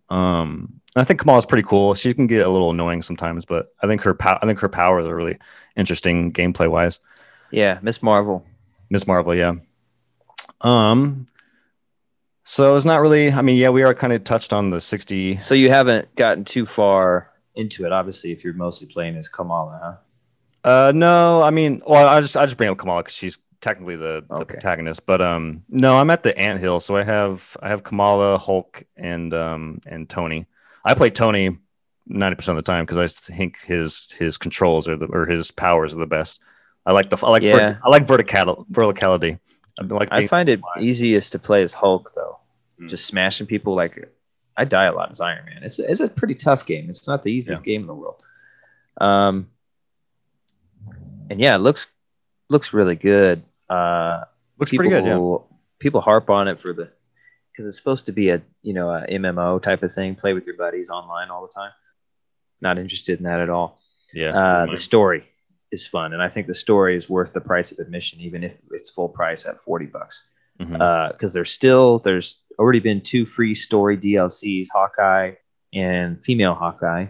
Um, I think Kamala's pretty cool. She can get a little annoying sometimes, but I think her pow- I think her powers are really interesting gameplay wise. Yeah, Miss Marvel. Miss Marvel, yeah. Um, so it's not really. I mean, yeah, we are kind of touched on the sixty. So you haven't gotten too far into it, obviously, if you're mostly playing as Kamala, huh? Uh, no, I mean, well, I just I just bring up Kamala because she's technically the, the Okay. protagonist, but um, no, I'm at the anthill, so I have I have Kamala, Hulk, and um and Tony. I play Tony ninety percent of the time because I think his his controls are the or his powers are the best. I like the I like Yeah. vert, I like vertical verticality. I like I find it easiest to play as Hulk, though. Mm. Just smashing people like I die a lot as Iron Man. It's it's a pretty tough game. It's not the easiest game in the world. Um, and yeah, it looks looks really good. Uh, looks people, pretty good. Yeah, People harp on it for the because it's supposed to be a you know a MMO type of thing. Play with your buddies online all the time. Not interested in that at all. yeah. Uh, the story is fun, and I think the story is worth the price of admission, even if it's full price at forty bucks. Because there's still there's already been two free story DLCs, Hawkeye and female Hawkeye,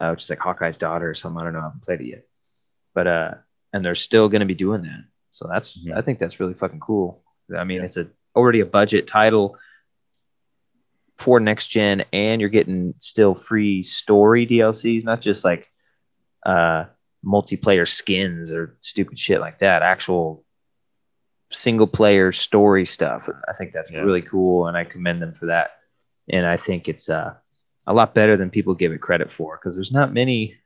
uh, which is like Hawkeye's daughter or something. I don't know. I haven't played it yet, but uh, and they're still going to be doing that. So that's. I think that's really fucking cool. I mean, Yeah. it's a already a budget title for next gen, and you're getting still free story DLCs, not just like uh multiplayer skins or stupid shit like that. Actual single player story stuff. I think that's Yeah. really cool, and I commend them for that. And I think it's uh, a lot better than people give it credit for because there's not many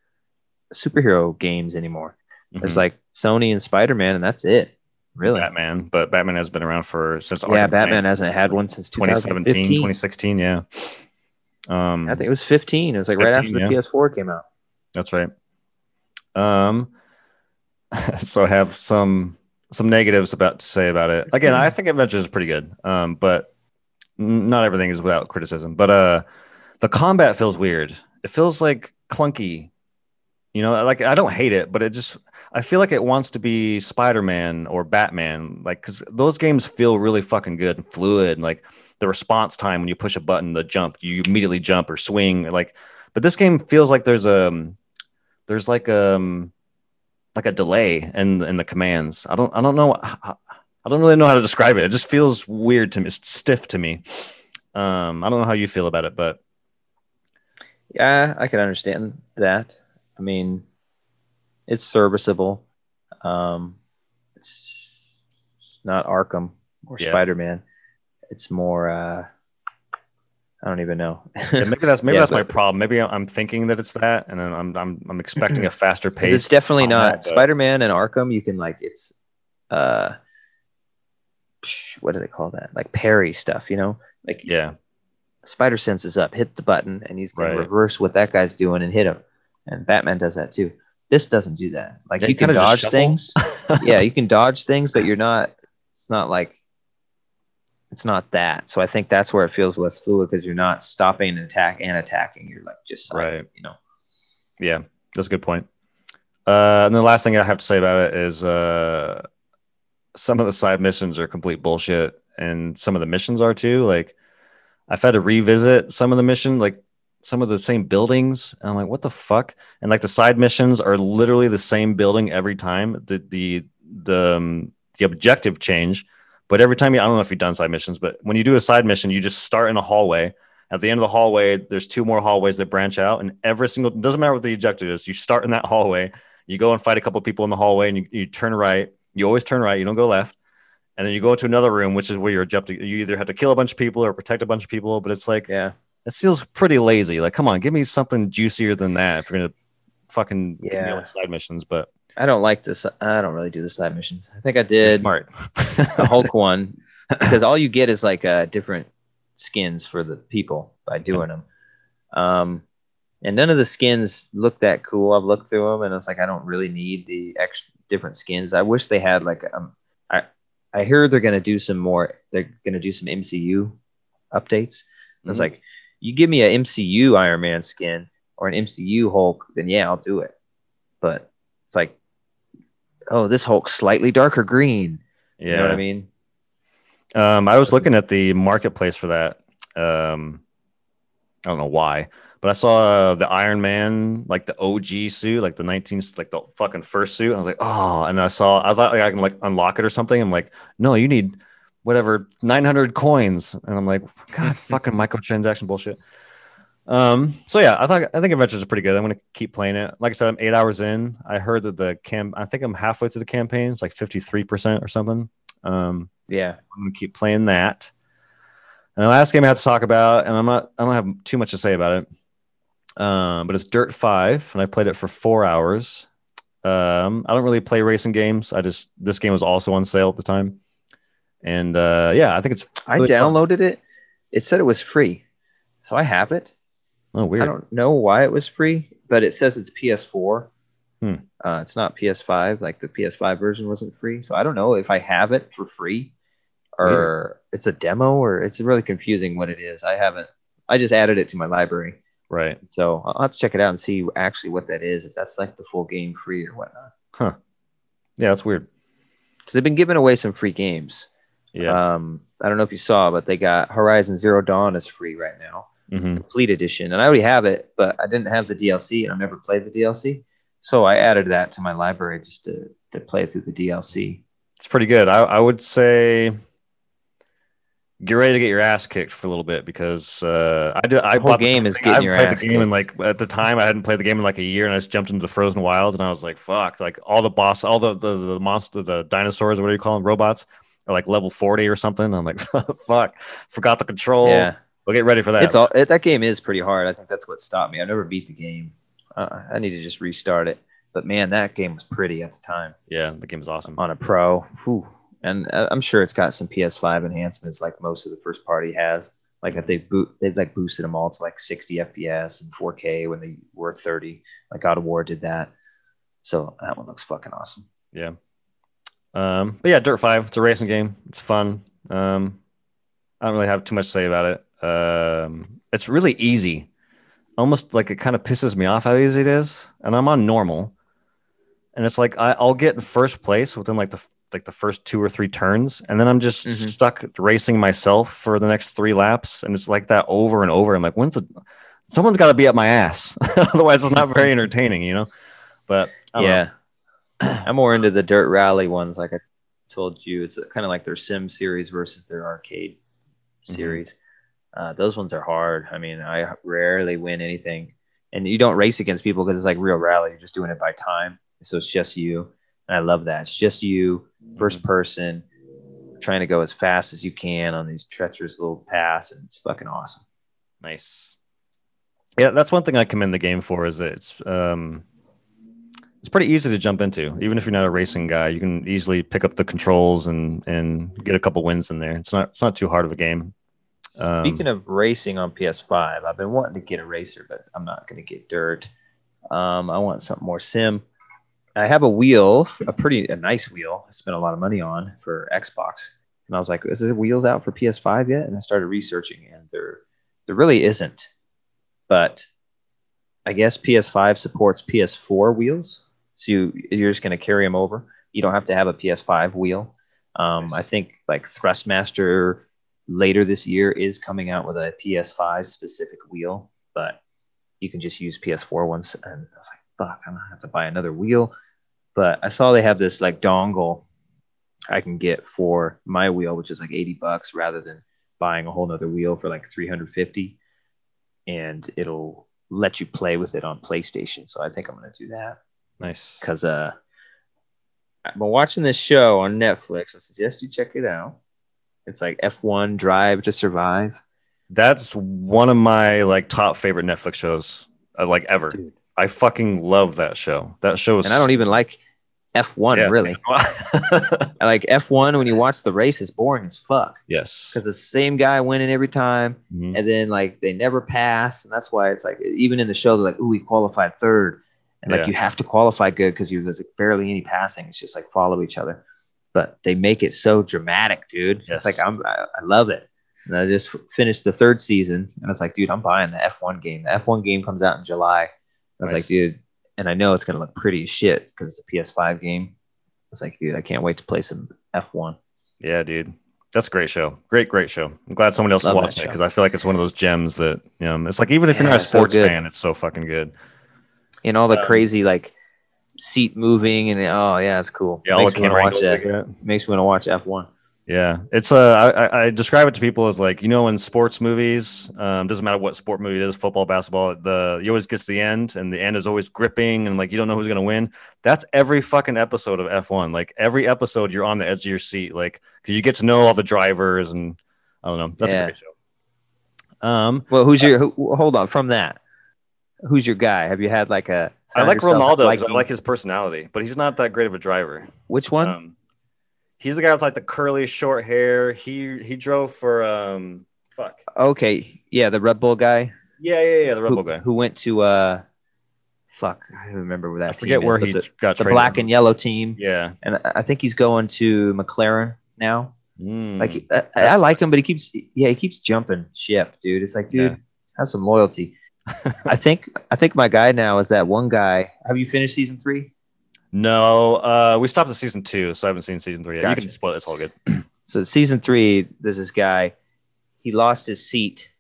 superhero games anymore. There's Mhm. like Sony and Spider Man, and that's it. Really? Batman, but Batman has been around for since yeah, Arkham Batman hasn't had one since 2017, 2017. 2016. Yeah. Um, I think it was 15. It was like right after the yeah. PS4 came out. That's right. Um, (laughs) so I have some some negatives about to say about it. Again, I think Adventures is pretty good. Um, but not everything is without criticism. But uh, the combat feels weird. It feels like clunky. You know, like I don't hate it, but it just I feel like it wants to be Spider Man or Batman. Like because those games feel really fucking good and fluid. And, like the response time when you push a button, the jump, you immediately jump or swing. Like, but this game feels like there's a there's like um like a delay in in the commands. I don't I don't know I don't really know how to describe it. It just feels weird to me. It's stiff to me. Um, I don't know how you feel about it, but Yeah, I can understand that. I mean, it's serviceable. Um, it's not Arkham or Yeah. Spider Man. It's more. Uh, I don't even know. yeah, maybe that's (laughs) maybe Yeah, that's my problem. Maybe I'm thinking that it's that, and then I'm I'm I'm expecting a (clears throat) faster pace. it's definitely not Spider Man and Arkham. You can like it's uh, what do they call that? Like parry stuff, you know? Like yeah, Spider Sense is up, hit the button, and he's gonna Right. reverse what that guy's doing and hit him. And Batman does that too. This doesn't do that. Like Yeah, you can dodge things. (laughs) yeah, you can dodge things, but you're not. It's not like. It's not that. So I think that's where it feels less fluid because you're not stopping and attack and attacking. You're like just Right. You know. Yeah, that's a good point. Uh, and the last thing I have to say about it is uh, some of the side missions are complete bullshit, and some of the missions are too. Like, I've had to revisit some of the mission, like some of the same buildings, and I'm like, what the fuck? And like the side missions are literally the same building every time. The the the um, the objective change, but every time you, I don't know if you've done side missions, but when you do a side mission, you just start in a hallway. At the end of the hallway, there's two more hallways that branch out, and every single doesn't matter what the objective is. You start in that hallway, you go and fight a couple people in the hallway, and you, you turn right. You always turn right. You don't go left, and then you go into another room, which is where your objective. You either have to kill a bunch of people or protect a bunch of people. But it's like Yeah. it feels pretty lazy. Like, come on, give me something juicier than that. If you're gonna fucking give me side missions, but I don't like this. I don't really do the side missions. I think I you're did smart. the Hulk (laughs) one because all you get is like uh, different skins for the people by doing them. Um, and none of the skins look that cool. I've looked through them and it's like I don't really need the extra different skins. I wish they had like um, I I heard they're gonna do some more. They're gonna do some MCU updates. And It's Mhm. like you give me an MCU Iron Man skin, or an MCU Hulk, then yeah, I'll do it. But it's like, oh, this Hulk's slightly darker green. Yeah. You know what I mean? Um, I was looking at the marketplace for that. Um, I don't know why, but I saw uh, the Iron Man, like the OG suit, like the 19th, like the fucking first suit. I was like, oh, and I saw, I thought like I can like unlock it or something. I'm like, no, you need whatever 900 coins, and I'm like, God, (laughs) fucking microtransaction bullshit. Um, so yeah, I thought I think Adventures is pretty good. I'm gonna keep playing it. Like I said, I'm eight hours in. I heard that the camp, I think I'm halfway through the campaign. It's like 53 percent or something. Um, Yeah. I'm gonna keep playing that. And the last game I have to talk about, and I'm not, I don't have too much to say about it. Um, but it's Dirt Five, and I played it for four hours. Um, I don't really play racing games. I just this game was also on sale at the time, and uh, yeah, I think it's. I really fun. downloaded it. It said it was free. So I have it. Oh, weird. I don't know why it was free, but it says it's PS4. Hmm. Uh, it's not PS5. Like the PS5 version wasn't free. So I don't know if I have it for free or it's a demo or it's really confusing what it is. I haven't, I just added it to my library. Right. So I'll have to check it out and see actually what that is, if that's like the full game free or whatnot. Huh. Yeah, that's weird. Because they've been giving away some free games. Yeah. Um, I don't know if you saw, but they got Horizon Zero Dawn is free right now. Hmm complete edition, and I already have it, but I didn't have the DLC, and I've never played the DLC, so I added that to my library just to to play through the DLC. It's pretty good. I, I would say get ready to get your ass kicked for a little bit because uh, I did. I The whole game is getting I your played ass the game kicked. like at the time I hadn't played the game in like a year, and I just jumped into the Frozen Wilds, and I was like, "Fuck!" Like all the boss, all the the, the monster, the dinosaurs, what do you call them, robots, are like level forty or something. I'm like, (laughs) "Fuck!" Forgot the controls. Yeah, We'll get ready for that. it's all it, that game is pretty hard. I think that's what stopped me. I never beat the game. Uh, I need to just restart it. But man, that game was pretty at the time yeah, the game is awesome. on a pro. Whew. And uh, I'm sure it's got some PS5 enhancements like most of the first party has. Like that they boot they've like boosted them all to like 60 FPS and 4K when they were 30. Like God of War did that. So that one looks fucking awesome. Yeah. Um, but yeah, Dirt Five. It's a racing game. It's fun. Um, I don't really have too much to say about it. Um, it's really easy. Almost like it kind of pisses me off how easy it is, and I'm on normal, and it's like I, I'll get in first place within like the like the first two or three turns, and then I'm just Mhm. stuck racing myself for the next three laps, and it's like that over and over. I'm like, when's the someone's got to be at my ass, (laughs) otherwise it's not very (laughs) entertaining, you know. But know. yeah. (clears throat) I'm more into the dirt rally ones, like I told you. It's kind of like their sim series versus their arcade Mhm. series. Uh, those ones are hard. I mean, I rarely win anything, and you don't race against people because it's like real rally. You're just doing it by time, so it's just you. And I love that. It's just you, first person, trying to go as fast as you can on these treacherous little paths, and it's fucking awesome. Nice. Yeah, that's one thing I commend the game for is that it's um it's pretty easy to jump into. Even if you're not a racing guy, you can easily pick up the controls and and get a couple wins in there. It's not it's not too hard of a game. Um, Speaking of racing on PS5, I've been wanting to get a racer, but I'm not going to get dirt. Um, I want something more sim. I have a wheel, a pretty a nice wheel. I spent a lot of money on for Xbox, and I was like, "Is the wheels out for PS5 yet?" And I started researching, and there there really isn't. But I guess PS5 supports PS4 wheels, so you you're just going to carry them over. You don't have to have a PS5 wheel. Um, Nice. I think like Thrustmaster later this year is coming out with a PS5 specific wheel, but you can just use PS4 ones. And I was like, fuck, I'm gonna have to buy another wheel. But I saw they have this like dongle I can get for my wheel, which is like 80 bucks rather than buying a whole nother wheel for like 350. And it'll let you play with it on PlayStation. So I think I'm gonna do that nice. because uh I've been watching this show on Netflix. I suggest you check it out. It's like F1 Drive to Survive. That's one of my like top favorite Netflix shows uh, like ever. Dude. I fucking love that show. That show is And I don't even like F1 Yeah. really. (laughs) Like F1 when you watch the race is boring as fuck yes. because the same guy winning every time, Mhm. and then like they never pass, and that's why it's like even in the show they're like, "Ooh, we qualified third. and like Yeah. you have to qualify good because you there's like barely any passing. It's just like follow each other, but they make it so dramatic, dude. Yes. It's like I'm I, I love it. And I just f- finished the third season, and I was like, dude, I'm buying the F1 game. The F1 game comes out in July. I was Nice. like, dude, and I know it's gonna look pretty as shit because it's a PS5 game. I was like, dude, I can't wait to play some F1. Yeah, dude. That's a great show. Great, great show. I'm glad someone else Love that it because I feel like it's one of those gems that you know. It's like even if you're not a it's so sports fan, it's so fucking good. And all the Um, crazy like seat moving and oh yeah, it's cool. Yeah, Makes me want to watch that. Makes me want to watch F1. Yeah, it's uh, I, describe it to people as like you know in sports movies, um, doesn't matter what sport movie it is, football, basketball, the you always get to the end and the end is always gripping and like you don't know who's gonna win. That's every fucking episode of F1. Like every episode, you're on the edge of your seat, like because you get to know all the drivers and I don't know. That's Yeah. a great show. Um, Well, who's your? Who, hold on. From that, who's your guy? Have you had like a? I like Ricciardo because I like his personality, but he's not that great of a driver. Which one? Um, he's the guy with like the curly short hair. He he drove for um fuck okay, yeah, the Red Bull guy. yeah yeah yeah the Red who, Bull guy. who went to uh, fuck, I remember where that. I forget where is, he the, got the black and yellow team, yeah. and I- I think he's going to McLaren now. Mm. Like I, I like him, but he keeps yeah he keeps jumping ship, dude. It's like, dude, Yeah. have some loyalty. I think I think my guy now is that one guy. Have you finished season three? no, uh, we stopped at season two, so I haven't seen season three yet. You can spoil it. It's all good. (clears throat) So season three, there's this guy. He lost his seat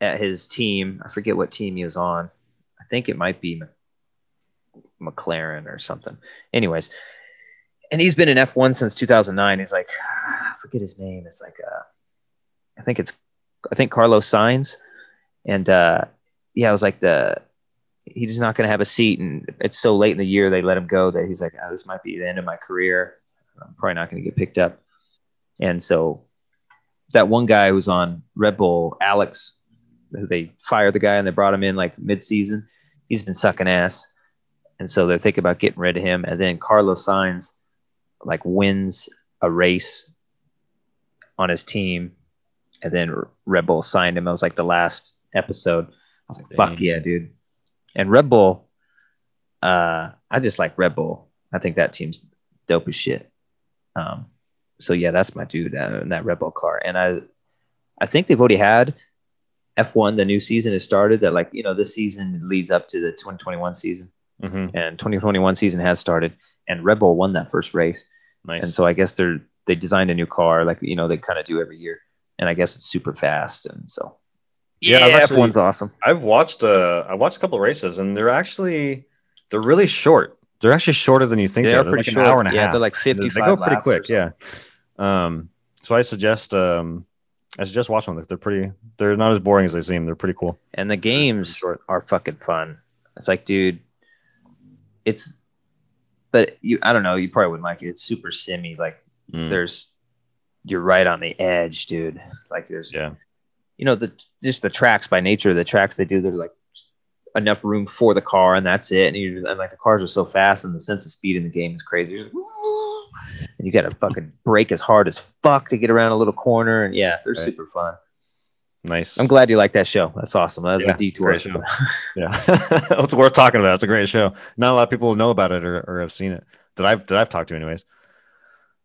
at his team. I forget what team he was on. I think it might be McLaren or something. Anyways, and he's been in F1 since 2009. He's like, (sighs) I forget his name. It's like, uh, I think it's, I think Carlos Sainz. And uh, yeah, I was like the, he's not going to have a seat. And it's so late in the year, they let him go that he's like, oh, this might be the end of my career. I'm probably not going to get picked up. And so that one guy who was on Red Bull, Alex, who they fired the guy and they brought him in like mid-season. He's been sucking ass, and so they're thinking about getting rid of him. And then Carlos Sainz like wins a race on his team, and then Red Bull signed him. It was like the last episode. I was like, "Fuck yeah, dude!" And Red Bull, uh, I just like Red Bull. I think that team's dope as shit. Um, so yeah, that's my dude uh, in that Red Bull car. And I, I think they've already had F1. The new season has started. That like you know this season leads up to the 2021 season, hmm and 2021 season has started. And Red Bull won that first race, Nice. and so I guess they're they designed a new car like you know they kind of do every year. And I guess it's super fast, and so Yeah, yeah, actually- F1's awesome. I've watched uh I watched a couple of races and they're actually they're really short. They're actually shorter than you think. They're They're, pretty like short. an hour and a Yeah, half. they're like They- 55 They go pretty quick. Yeah. Um. So I suggest um I suggest watching them. They're pretty. They're not as boring as they seem. They're pretty cool. And the games are fucking fun. It's like, dude, it's, but you, I don't know, you probably wouldn't like it. It's super simmy. Like, Mm. there's, you're right on the edge, dude. Like, there's, Yeah. You know, the just the tracks by nature, the tracks they do, they're like enough room for the car, and that's it. And, you and like the cars are so fast, and the sense of speed in the game is crazy. Just, and you got to fucking brake as hard as fuck to get around a little corner. And yeah, they're Right. super fun. Nice. I'm glad you like that show. That's awesome. That's Yeah, a detour. show. Yeah, (laughs) it's worth talking about. It's a great show. Not a lot of people know about it or, or have seen it that I've that I've talked to, anyways.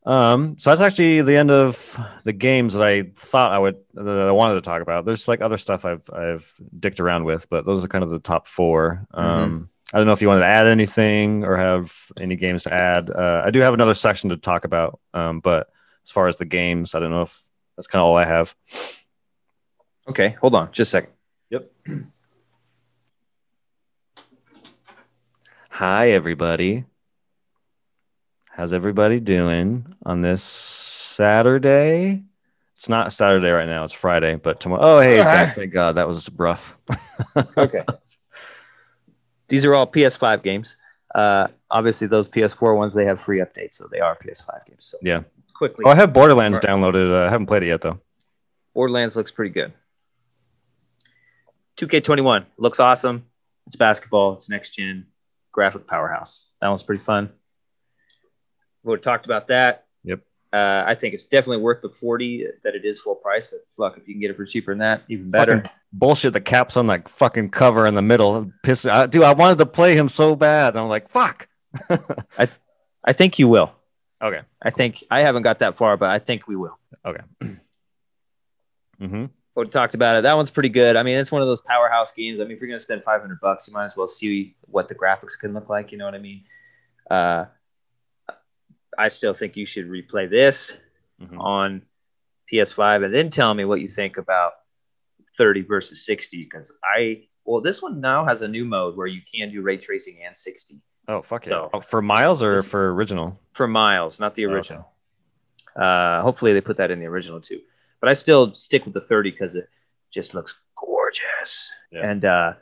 Um, so that's actually the end of the games that I thought I would that I wanted to talk about. There's like other stuff I've I've dicked around with, but those are kind of the top 4 Um, I don't know if you wanted to add anything or have any games to add. Uh, I do have another section to talk about, um, but as far as the games, I don't know if that's kind of all I have. Okay, hold on, just a second. Yep. Hi, everybody. How's everybody doing on this Saturday? It's not Saturday right now. It's Friday, but tomorrow. Oh, hey, he's back. (laughs) Thank God. That was rough. (laughs) Okay. These are all PS5 games. Uh, obviously, those PS4 ones they have free updates, so they are PS5 games. So Yeah. quickly, Oh, I have Borderlands Right. downloaded. Uh, I haven't played it yet, though. Borderlands looks pretty good. 2K21 looks awesome. It's basketball. It's next gen graphic powerhouse. That one's pretty fun. We talked about that. Yep. Uh, I think it's definitely worth the 40 that it is full price, but fuck, if you can get it for cheaper than that, even better. Fucking bullshit. The cap's on that fucking cover in the middle. Piss. I, dude, I wanted to play him so bad. I'm like, fuck. (laughs) I I think you will. Okay. I think I haven't got that far, but I think we will. Okay. (clears throat) Mm-hmm. We talked about it. That one's pretty good. I mean, it's one of those powerhouse games. I mean, if you're gonna spend 500 bucks, you might as well see what the graphics can look like. You know what I mean? Uh, I still think you should replay this Mhm. on PS5 and then tell me what you think about 30 versus 60. Because I, well, this one now has a new mode where you can do ray tracing and 60 Oh fuck yeah! So- Oh, for Miles or for original? for miles, not the Okay. original. Uh, hopefully they put that in the original too. But I still stick with the 30 because it just looks gorgeous. Yeah. And uh,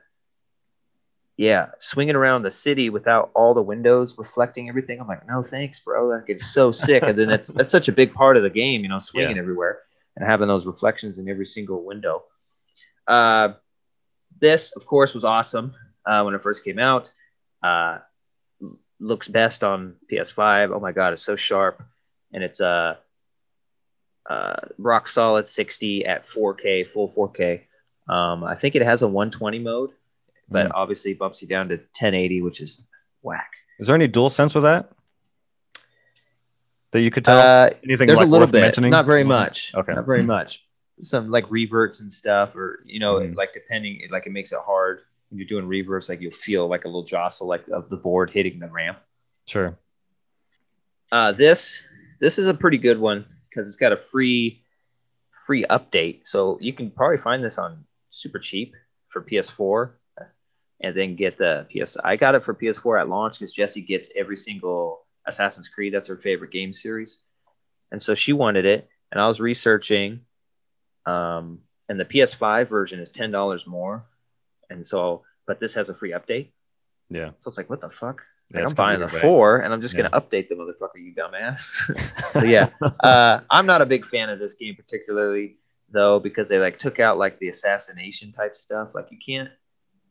yeah, swinging around the city without all the windows reflecting everything. I'm like, no thanks, bro. That gets so sick. and then it's that's such a big part of the game, you know, swinging everywhere and having those reflections in every single window. Uh, this, of course, was awesome uh, when it first came out. Uh, looks best on PS5. Oh my god, it's so sharp, and it's uh, uh, rock solid 60 at 4K, full 4K. Um, I think it has a 120 mode, but Mm. obviously bumps you down to 1080, which is whack. Is there any dual sense with that? That you could tell? Uh, Anything there's like a little worth bit, mentioning? not very much. Okay. not very much. Some like reverts and stuff, or you know, Mhm. like depending, like it makes it hard when you're doing reverts. Like you'll feel like a little jostle, like of the board hitting the ramp. Sure. Uh, this this is a pretty good one because it's got a free free update, so you can probably find this on super cheap for PS4, and then get the PS. I got it for PS4 at launch because Jesse gets every single Assassin's Creed. That's her favorite game series, and so she wanted it. And I was researching, um, and the PS5 version is ten dollars more, and so but this has a free update. Yeah. So it's like, what the fuck? Yeah, like, I'm buying the four, and I'm just Yeah. gonna update the motherfucker, you dumbass. (laughs) (laughs) Yeah, uh, I'm not a big fan of this game particularly, though, because they like took out like the assassination type stuff. Like you can't.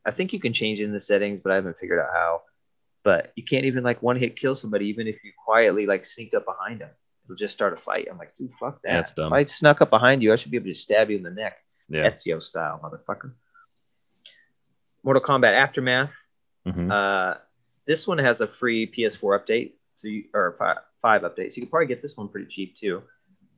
I think you can change in the settings, but I haven't figured out how. But you can't even like one hit kill somebody, even if you quietly like sneak up behind them. It'll just start a fight. I'm like, dude, fuck that. It's dumb. If I snuck up behind you, I should be able to stab you in the neck. Yeah. Ezio style, motherfucker. Mortal Kombat Aftermath. Mhm. Uh, this one has a free PS4 update, so you or five, five updates. You could probably get this one pretty cheap too.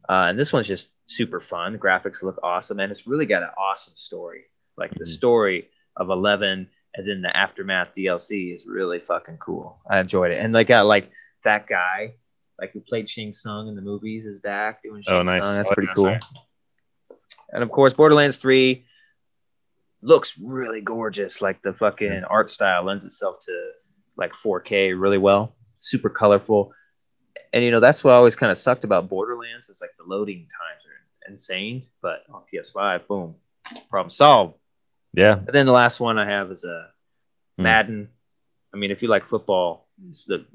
Uh, and this one's just super fun. The graphics look awesome, and it's really got an awesome story. Like the Mhm. story of Eleven, and then the aftermath DLC is really fucking cool. I enjoyed it, and got like that guy, like who played Shang Tsung in the movies, is back doing oh, Shang Oh, nice. Tsung. That's Oh, pretty yeah, cool. And of course, Borderlands Three looks really gorgeous. Like the fucking art style lends itself to like 4K really well, super colorful. And you know that's what always kind of sucked about Borderlands is like the loading times are insane. But on PS5, boom, problem solved. Yeah. And then the last one I have is a Hmm. Madden. I mean, if you like football, it's the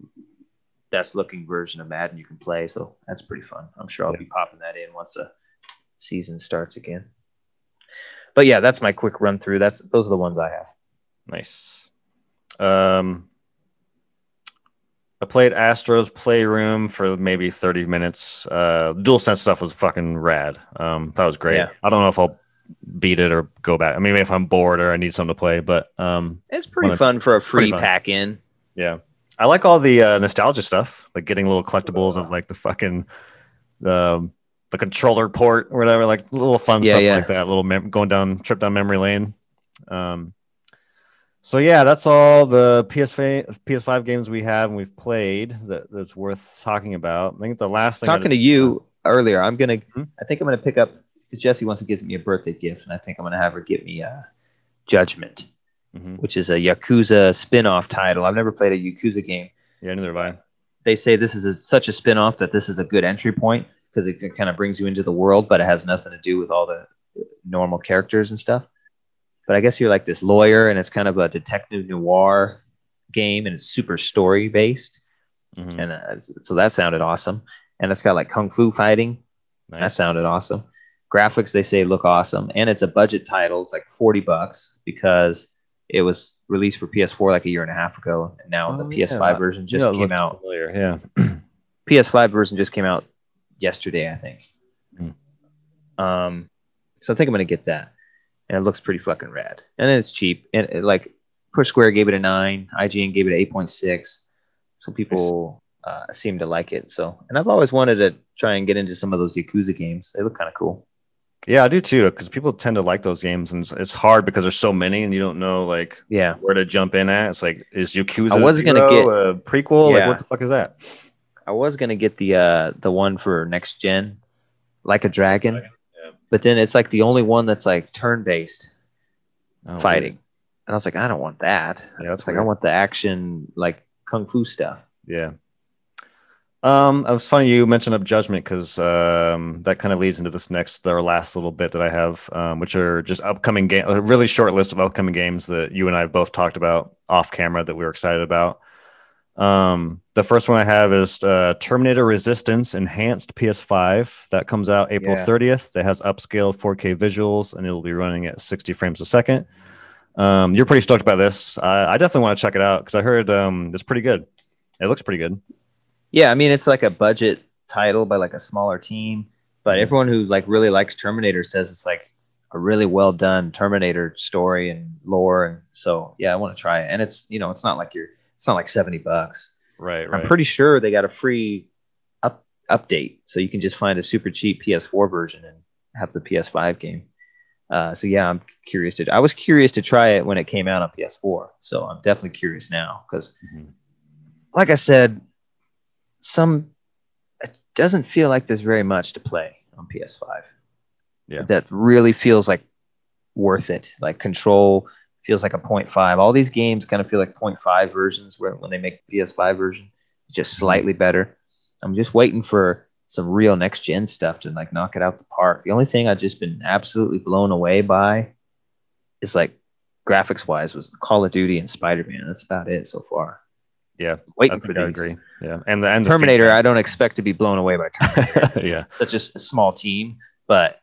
best looking version of Madden you can play. So that's pretty fun. I'm sure I'll Yeah. be popping that in once the season starts again. But yeah, that's my quick run through. That's those are the ones I have. Nice. Um, I played Astro's Playroom for maybe 30 minutes. Uh, dual sense stuff was fucking rad. Um, that was great. Yeah. I don't know if I'll beat it or go back. I mean, if I'm bored or I need something to play, but um, It's pretty Wanna- fun for a free pack in. yeah, I like all the uh, nostalgia stuff, like getting little collectibles of like the fucking um, the controller port or whatever, like little fun Yeah, stuff yeah. like that. Little mem- going down trip down memory lane. Um, so yeah, that's all the PS5 PS5 games we have and we've played that, that's worth talking about. I think the last thing I Talking to you earlier, I'm gonna. Mhm. I think I'm gonna pick up because Jesse wants to give me a birthday gift, and I think I'm gonna have her get me a Judgment, Mhm. which is a Yakuza spin-off title. I've never played a Yakuza game. Yeah, neither have I. they say this is a, such a spin-off that this is a good entry point because it kind of brings you into the world but it has nothing to do with all the normal characters and stuff but i guess you're like this lawyer and it's kind of a detective noir game and it's super story based Mhm. and uh, so that sounded awesome and it's got like kung fu fighting that sounded awesome graphics they say look awesome and it's a budget title it's like 40 bucks because it was released for ps4 like a year and a half ago and now the Oh, ps5 yeah. version just Yeah, came out Familiar. Yeah. (clears throat) PS5 version just came out yesterday, I think. Hmm. Um, so I think I'm gonna get that, and it looks pretty fucking rad, and it's cheap. And it, like Push Square gave it a nine, IGN gave it point six, so people uh, seem to like it. So, and I've always wanted to try and get into some of those Yakuza games. They look kind of cool. Yeah, I do too. Because people tend to like those games, and it's, it's hard because there's so many, and you don't know like Yeah. where to jump in at. It's like, is Yakuza I was gonna get- a prequel? Like, what the fuck is that? I was gonna get the uh the one for next gen, like a dragon, Yeah. but then it's like the only one that's like turn based Oh, fighting, and I was like, I don't want that. Yeah, it's like I want the action like kung fu stuff. Yeah. Um, it was funny you mentioned up judgment because um, that kind of leads into this next, or last little bit that I have, um, which are just upcoming game, a really short list of upcoming games that you and I have both talked about off camera that we were excited about. Um, the first one I have is uh, Terminator Resistance Enhanced PS5 that comes out April Yeah. 30th. That has upscaled 4K visuals and it'll be running at 60 frames a second. Um, you're pretty stoked about this. I, I definitely want to check it out because I heard um, it's pretty good. It looks pretty good. Yeah, I mean it's like a budget title by like a smaller team, but Mhm. everyone who like really likes Terminator says it's like a really well done Terminator story and lore, and so yeah, I want to try it. And it's you know it's not like you're it's not like seventy bucks. Right, I'm pretty sure they got a free up update, so you can just find a super cheap PS4 version and have the PS5 game. Uh, so yeah, I'm curious to. I was curious to try it when it came out on PS4, so I'm definitely curious now because, Mhm. like I said, some it doesn't feel like there's very much to play on PS5. Yeah. that really feels like worth it. Like Control feels like a 0.5. All these games kind of feel like 0.5 versions where when they make the PS5 version, just slightly better. I'm just waiting for some real next gen stuff to like knock it out the park. The only thing I've just been absolutely blown away by is like graphics wise was Call of Duty and Spider Man. That's about it so far. Yeah, Waiting for I these. agree. Yeah, and the and the Terminator, I don't expect to be blown away by Terminator. (laughs) yeah, Such a, a small team, but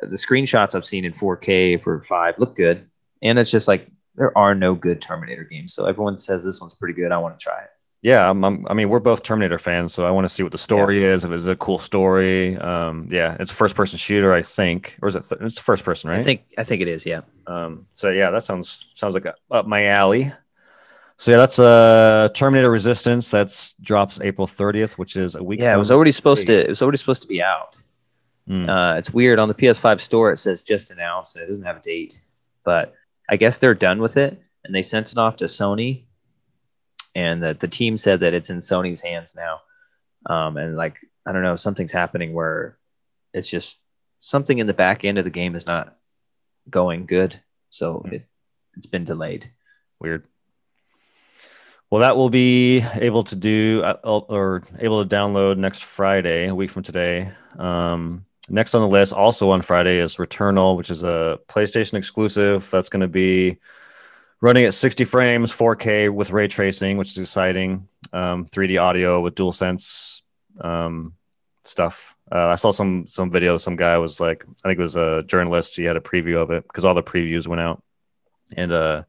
the screenshots I've seen in 4K for five look good. And it's just like there are no good Terminator games. So everyone says this one's pretty good. I want to try it. yeah. I'm, I'm, I mean, we're both Terminator fans, so I want to see what the story is. If it's a cool story, um, yeah, it's a first person shooter, I think, or is it? Th- it's first person, right? I think I think it is, yeah. Um, so yeah, that sounds sounds like a, up my alley. So yeah, that's uh Terminator Resistance. That's drops April 30th, which is a week. Yeah, it was already supposed to it was already supposed to be out. Mm. Uh, it's weird on the PS5 store. It says just announced. It doesn't have a date, but I guess they're done with it, and they sent it off to Sony, and the the team said that it's in Sony's hands now. Um, and like I don't know, something's happening where it's just something in the back end of the game is not going good, so Hmm. it it's been delayed. Weird. Well, that will be able to do uh, or able to download next Friday, a week from today. Um, next on the list, also on Friday, is Returnal, which is a PlayStation exclusive. That's going to be running at 60 frames, 4K with ray tracing, which is exciting. Um, 3D audio with DualSense um, stuff. Uh, I saw some some video. Some guy was like, I think it was a journalist. He had a preview of it because all the previews went out, and uh,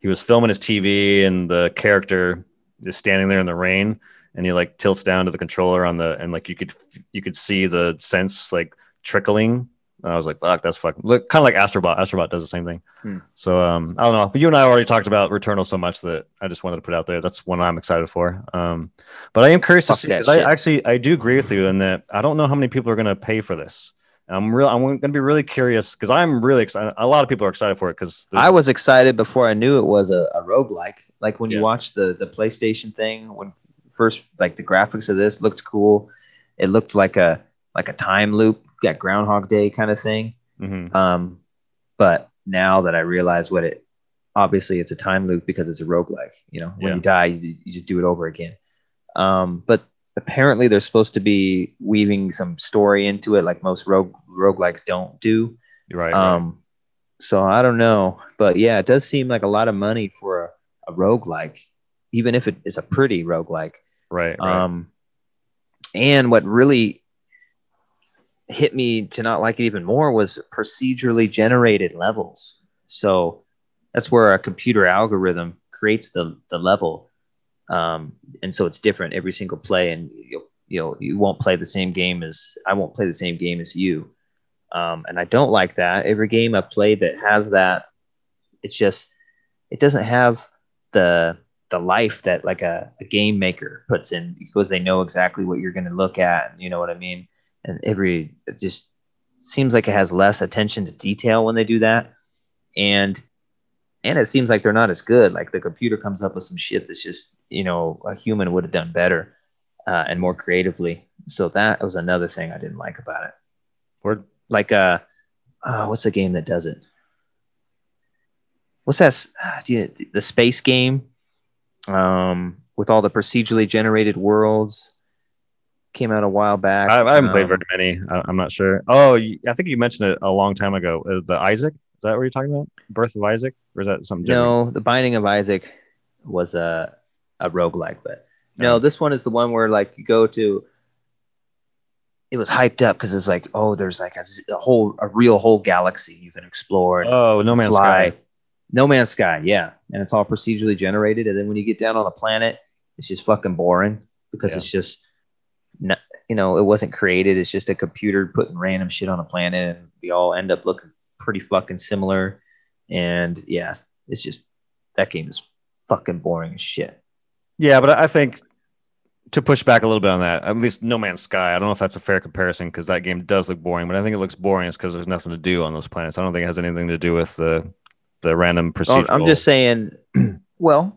he was filming his TV, and the character is standing there in the rain, and he like tilts down to the controller on the, and like you could you could see the sense like trickling. And I was like, fuck, that's fucking look kind of like Astrobot. Astrobot does the same thing. Hmm. So um, I don't know, but you and I already talked about Returnal so much that I just wanted to put out there. That's one I'm excited for. Um, but I am curious Fuck to see. I actually I do agree with you in that I don't know how many people are going to pay for this. I'm real. I'm going to be really curious because I'm really excited. A lot of people are excited for it because I was excited before I knew it was a, a roguelike. Like when Yeah. you watch the the PlayStation thing, when first like the graphics of this looked cool. It looked like a like a time loop, got Groundhog Day kind of thing. Mhm. Um, but now that I realize what it obviously it's a time loop because it's a roguelike. You know, when Yeah. you die, you, you just do it over again. Um, but apparently they're supposed to be weaving some story into it, like most rogue roguelikes don't do. Right. right. Um, so I don't know, but yeah, it does seem like a lot of money for a, a roguelike, even if it is a pretty roguelike. right. Right. Um, and what really hit me to not like it even more was procedurally generated levels. So that's where a computer algorithm creates the, the level. Um, and so it's different every single play and you'll, you know, you won't play the same game as I won't play the same game as you. Um, and I don't like that. Every game I've played that has that, it's just, it doesn't have the, the life that like a, a game maker puts in because they know exactly what you're going to look at. You know what I mean? And every it just seems like it has less attention to detail when they do that, and and it seems like they're not as good. Like the computer comes up with some shit that's just you know a human would have done better uh, and more creatively. So that was another thing I didn't like about it. Word. Like uh, uh what's the game that does it? What's that? ah, Do you, the space game? Um, with all the procedurally generated worlds, came out a while back. I, I haven't played Um, very many. I, I'm not sure. Oh, I think you mentioned it a long time ago. Uh, the Isaac. Is that what you're talking about? Birth of Isaac, or is that something different? No, the Binding of Isaac was a a roguelike, but no, Oh. this one is the one where like you go to. It was hyped up because it's like, oh, there's like a whole, a real whole galaxy you can explore. Oh, No Man's fly. Sky. No Man's Sky, yeah, and it's all procedurally generated. And then when you get down on a planet, it's just fucking boring because Yeah. it's just, not, you know, it wasn't created. It's just a computer putting random shit on a planet, and we all end up looking pretty fucking similar. And yeah, it's just that game is fucking boring as shit. Yeah, but I think to push back a little bit on that, at least No Man's Sky. I don't know if that's a fair comparison because that game does look boring, but I think it looks boring is because there's nothing to do on those planets. I don't think it has anything to do with the the random So procedural. I'm just saying, (clears throat) well,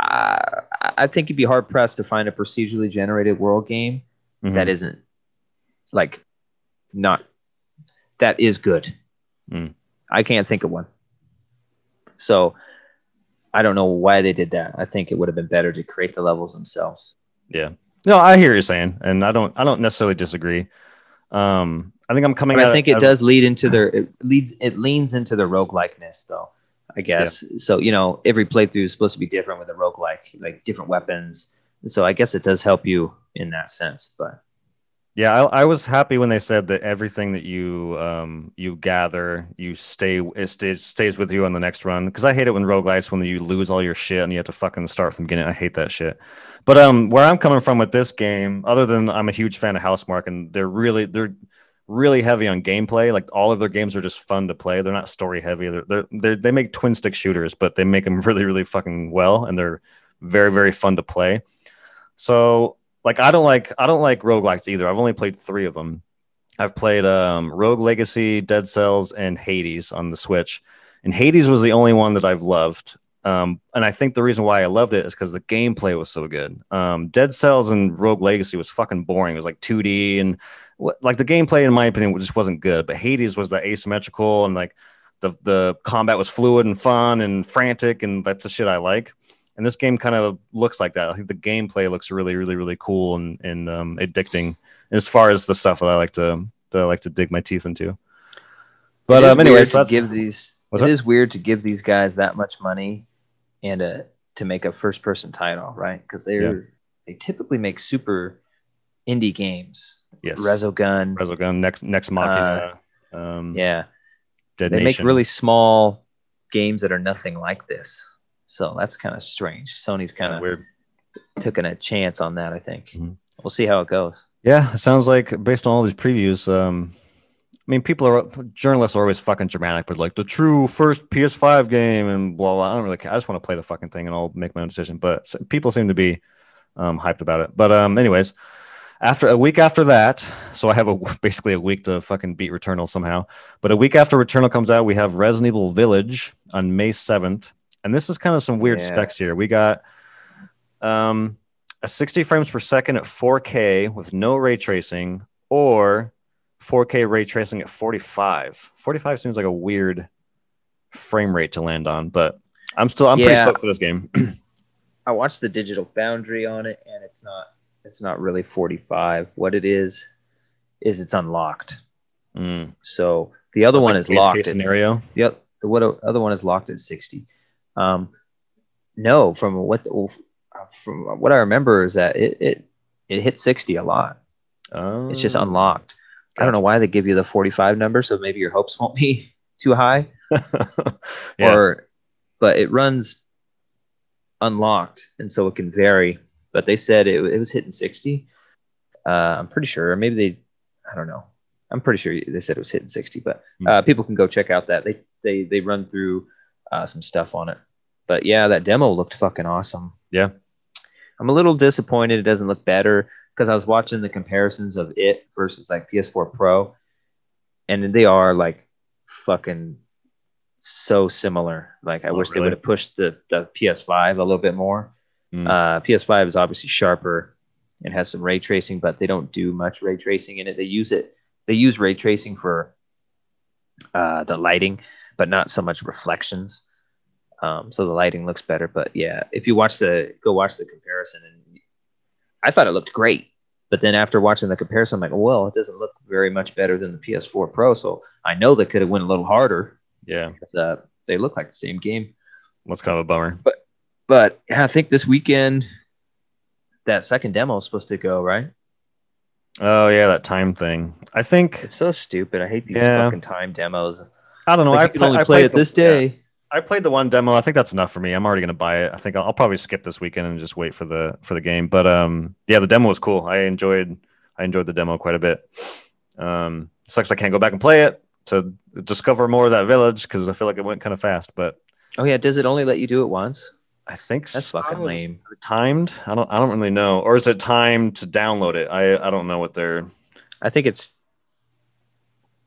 I I think you'd be hard pressed to find a procedurally generated world game Mhm. that isn't like not that is good. Mm. I can't think of one. So I don't know why they did that. I think it would have been better to create the levels themselves. Yeah. No, I hear you saying, and I don't. I don't necessarily disagree. Um, I think I'm coming. But I think it does lead into their it leads it leans into the roguelikeness though. I guess. So, you know, every playthrough is supposed to be different with a roguelike, like different weapons. So I guess it does help you in that sense. But Yeah, I, I was happy when they said that everything that you um you gather, you stay it stays stays with you on the next run. Because I hate it when roguelites when you lose all your shit and you have to fucking start from the beginning. I hate that shit. But um, where I'm coming from with this game, other than I'm a huge fan of Housemarque, and they're really they're really heavy on gameplay. Like all of their games are just fun to play. They're not story heavy. They're, they're, they're they make twin stick shooters, but they make them (laughs) really really fucking well, and they're very very fun to play. So like I don't like I don't like roguelikes either. I've only played three of them. I've played um, Rogue Legacy, Dead Cells, and Hades on the Switch. And Hades was the only one that I've loved. Um, and I think the reason why I loved it is because the gameplay was so good. Um, Dead Cells and Rogue Legacy was fucking boring. It was like 2D and like the gameplay, in my opinion, just wasn't good. But Hades was the asymmetrical and like the the combat was fluid and fun and frantic, and that's the shit I like. And this game kind of looks like that. I think the gameplay looks really, really, really cool and and um, addicting as far as the stuff that I like to that I like to dig my teeth into. But um, anyways, to give these. It that? is weird to give these guys that much money and uh to make a first person title, right? Because they're they typically make super indie games. yes, Resogun. Resogun, next Nex Machina, um, yeah. Dead they Nation. make really small games that are nothing like this. So that's kind of strange. Sony's kind of weird. taking a chance on that, I think. Mhm. We'll see how it goes. Yeah, it sounds like based on all these previews, um, I mean, people are journalists are always fucking dramatic, but like the true first PS5 game and blah blah. I don't really care. I just want to play the fucking thing and I'll make my own decision. But people seem to be um, hyped about it. But um, anyways, after a week after that, so I have a (laughs) basically a week to fucking beat Returnal somehow. But a week after Returnal comes out, we have Resident Evil Village on May seventh, and this is kind of some weird Yeah. specs here. We got um, a 60 frames per second at 4K with no ray tracing, or 4K ray tracing at 45. 45 seems like a weird frame rate to land on, but I'm still I'm pretty Yeah. stoked for this game. (clears throat) I watched the Digital Foundry on it, and it's not it's not really 45. What it is is it's unlocked. Mm. So the other It's one like is locked. At, scenario. the, the what other one is locked at 60. Um, no, from what from what I remember is that it it it hit 60 a lot. It's just Oh. unlocked. I don't know why they give you the 45 number, so maybe your hopes won't (laughs) be too high. (laughs) yeah. or but it runs unlocked and so it can vary but they said it, it was hitting 60 uh, i'm pretty sure or maybe they i don't know i'm pretty sure they said it was hitting 60 but uh, people can go check out that they they they run through uh, some stuff on it but yeah that demo looked fucking awesome Yeah. i'm a little disappointed it doesn't look better because i was watching the comparisons of it versus like ps4 pro and they are like fucking so similar. Like I Oh, wish they would have pushed the, the PS5 a little bit more. Mm. Uh, PS5 is obviously sharper and has some ray tracing, but they don't do much ray tracing in it. They use it. They use ray tracing for uh, the lighting, but not so much reflections. Um, so the lighting looks better. But yeah, if you watch the go watch the comparison, and I thought it looked great. But then after watching the comparison, I'm like, well, it doesn't look very much better than the PS4 Pro. So I know they could have went a little harder. yeah, Uh, they look like the same game. that's kind of a bummer. But yeah, I think this weekend that second demo is supposed to go right. Oh yeah, that time thing. I think It's so stupid. I hate these Yeah. fucking time demos. I don't know. like I you can pla- only I play it this yeah. I played the one demo. I think that's enough for me. I'm already gonna buy it. I think I'll, I'll probably skip this weekend and just wait for the for the game. But um, yeah, the demo was cool. I enjoyed I enjoyed the demo quite a bit. Um, sucks I can't go back and play it to discover more of that village because I feel like it went kind of fast. But Oh yeah, does it only let you do it once? I think That's so. fucking lame. Timed? I don't. I don't really know. Or is it timed to download it? I I don't know what they're. I think it's.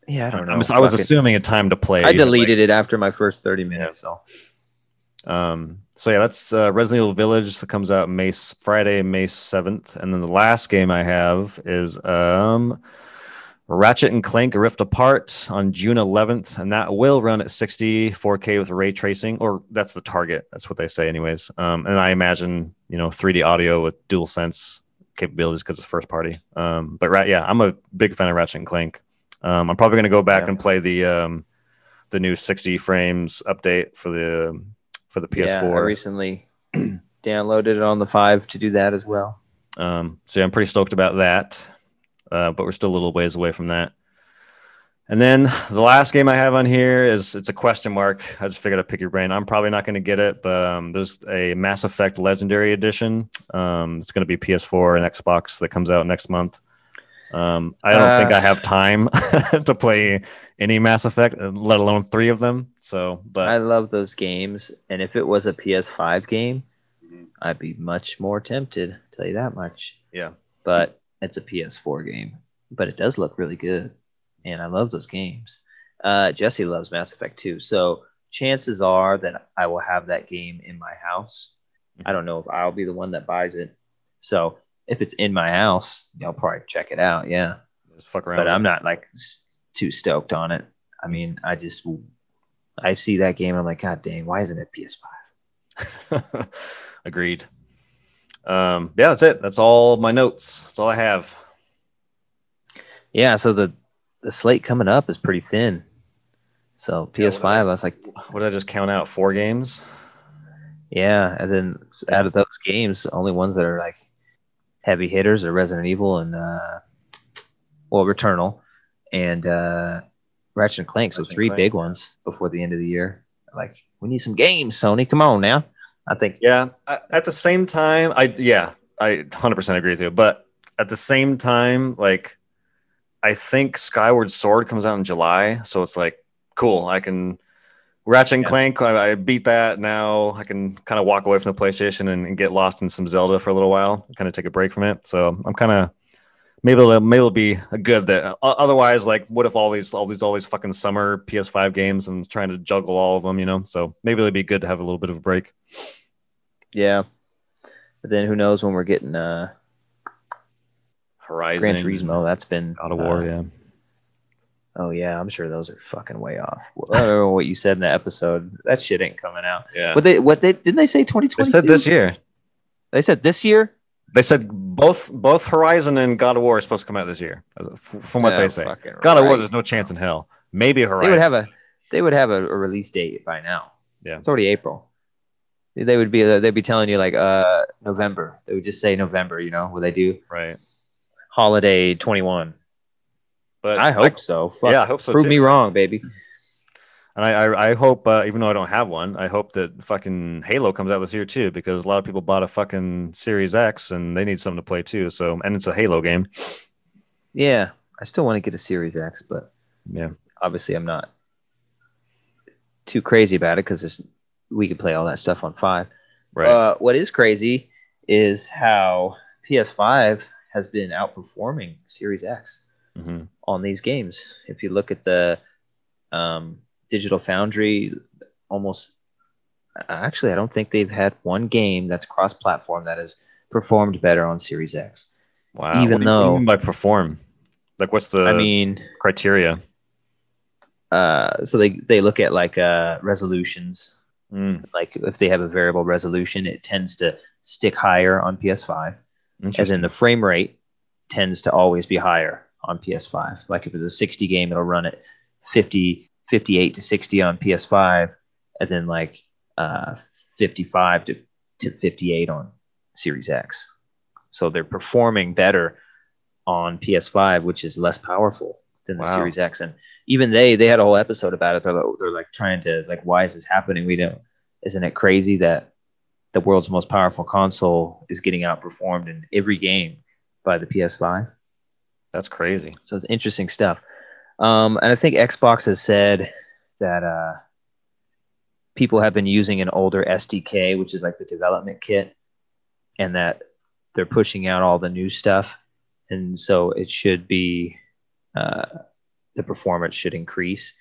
Yeah, I don't know. I was assuming a time to play. I know, like- deleted it after my first thirty minutes. So Um, so yeah, that's uh, Resident Evil Village that comes out May Friday, May seventh, and then the last game I have is um, Ratchet and Clank Rift Apart on June 11th, and that will run at 60 4K with ray tracing, or that's the target. That's what they say, anyways. Um, and I imagine you know 3D audio with DualSense capabilities because it's first party. Um, but right, yeah, I'm a big fan of Ratchet and Clank. Um, I'm probably going to go back Yeah. and play the um, the new 60 frames update for the for the PS4. yeah, I recently (clears throat) downloaded it on the five to do that as well. Um, so yeah, I'm pretty stoked about that. Uh, but we're still a little ways away from that. And then the last game I have on here is it's a question mark. I just figured I'd pick your brain. I'm probably not going to get it, but um, there's a Mass Effect Legendary Edition. Um, it's going to be PS4 and Xbox that comes out next month. Um, I don't think Uh. I have time (laughs) to play any Mass Effect, uh, let alone three of them. So, but I love those games, and if it was a PS5 game, Mhm. I'd be much more tempted. Tell you that much. yeah, But it's a PS4 game, but it does look really good, and I love those games. Uh, Jesse loves Mass Effect too, so chances are that I will have that game in my house. I don't know if I'll be the one that buys it. So if it's in my house, I'll probably check it out. Yeah, just fuck around. but I'm not like too stoked on it. I mean, I just I see that game, I'm like, God dang, why isn't it PS5? (laughs) Agreed. Um, yeah, that's it. That's all my notes. That's all I have. Yeah, so the the slate coming up is pretty thin. So Yeah, PS5, I else? was like, What did I just count out? Four games. yeah, and then out of those games, the only ones that are like heavy hitters are Resident Evil and uh, well, Returnal and uh, Ratchet and Clank. So Ratchet three Clank, big ones before the end of the year. Like, we need some games, Sony. Come on now. I think Yeah. I, at the same time, I yeah, I 100% agree with you. But at the same time, like, I think Skyward Sword comes out in July, so it's like cool. I can Ratchet and Yeah. Clank. I, I beat that. Now I can kind of walk away from the PlayStation and, and get lost in some Zelda for a little while. Kind of take a break from it. So I'm kind of maybe it'll, maybe it'll be a good that. Otherwise, like, what if all these all these all these fucking summer PS5 games and trying to juggle all of them, you know? So maybe it'll be good to have a little bit of a break. yeah. But then who knows when we're getting uh, Horizon, Gran Turismo? That's been God of War, uh, yeah. Oh yeah, I'm sure those are fucking way off. I don't know what you said in the episode. That shit ain't coming out. Yeah. What they what they didn't they say 2022? They said this year. They said this year. They said both both Horizon and God of War are supposed to come out this year, from what Yeah, they say. fucking God of War, there's no chance in hell. Maybe Horizon. They would have a they would have a, a release date by now. Yeah. it's already April. They would be they'd be telling you like uh November. They would just say November. You know what they do? right. Holiday 21. But I hope so. Fuck. yeah, I hope so Prove too. me wrong, baby. And I, I, I hope, uh, even though I don't have one, I hope that fucking Halo comes out this year too, because a lot of people bought a fucking Series X and they need something to play too. So, and it's a Halo game. Yeah, I still want to get a Series X, but Yeah. obviously I'm not too crazy about it because we could play all that stuff on five. Right. Uh, what is crazy is how PS5 has been outperforming Series X hmm on these games. If you look at the um, Digital Foundry, almost actually, I don't think they've had one game that's cross-platform that has performed better on Series X. Wow. Even what do do you though- mean by perform, like what's the I mean, criteria? uh, so they they look at like uh, resolutions. Mm, Like if they have a variable resolution, it tends to stick higher on PS5. as in the frame rate tends to always be higher on PS5. Like if it's a 60 game, it'll run at 50, 58 to 60 on PS5, and then like uh, 55 to, to 58 on Series X. So they're performing better on PS5, which is less powerful than the Wow. Series X. And even they, they had a whole episode about it. They're, like- they're like trying to like, why is this happening? We don't. Isn't it crazy that the world's most powerful console is getting outperformed in every game by the PS5. That's crazy. So it's interesting stuff. Um, and I think Xbox has said that uh, people have been using an older SDK, which is like the development kit, and that they're pushing out all the new stuff. And so it should be uh, the performance should increase.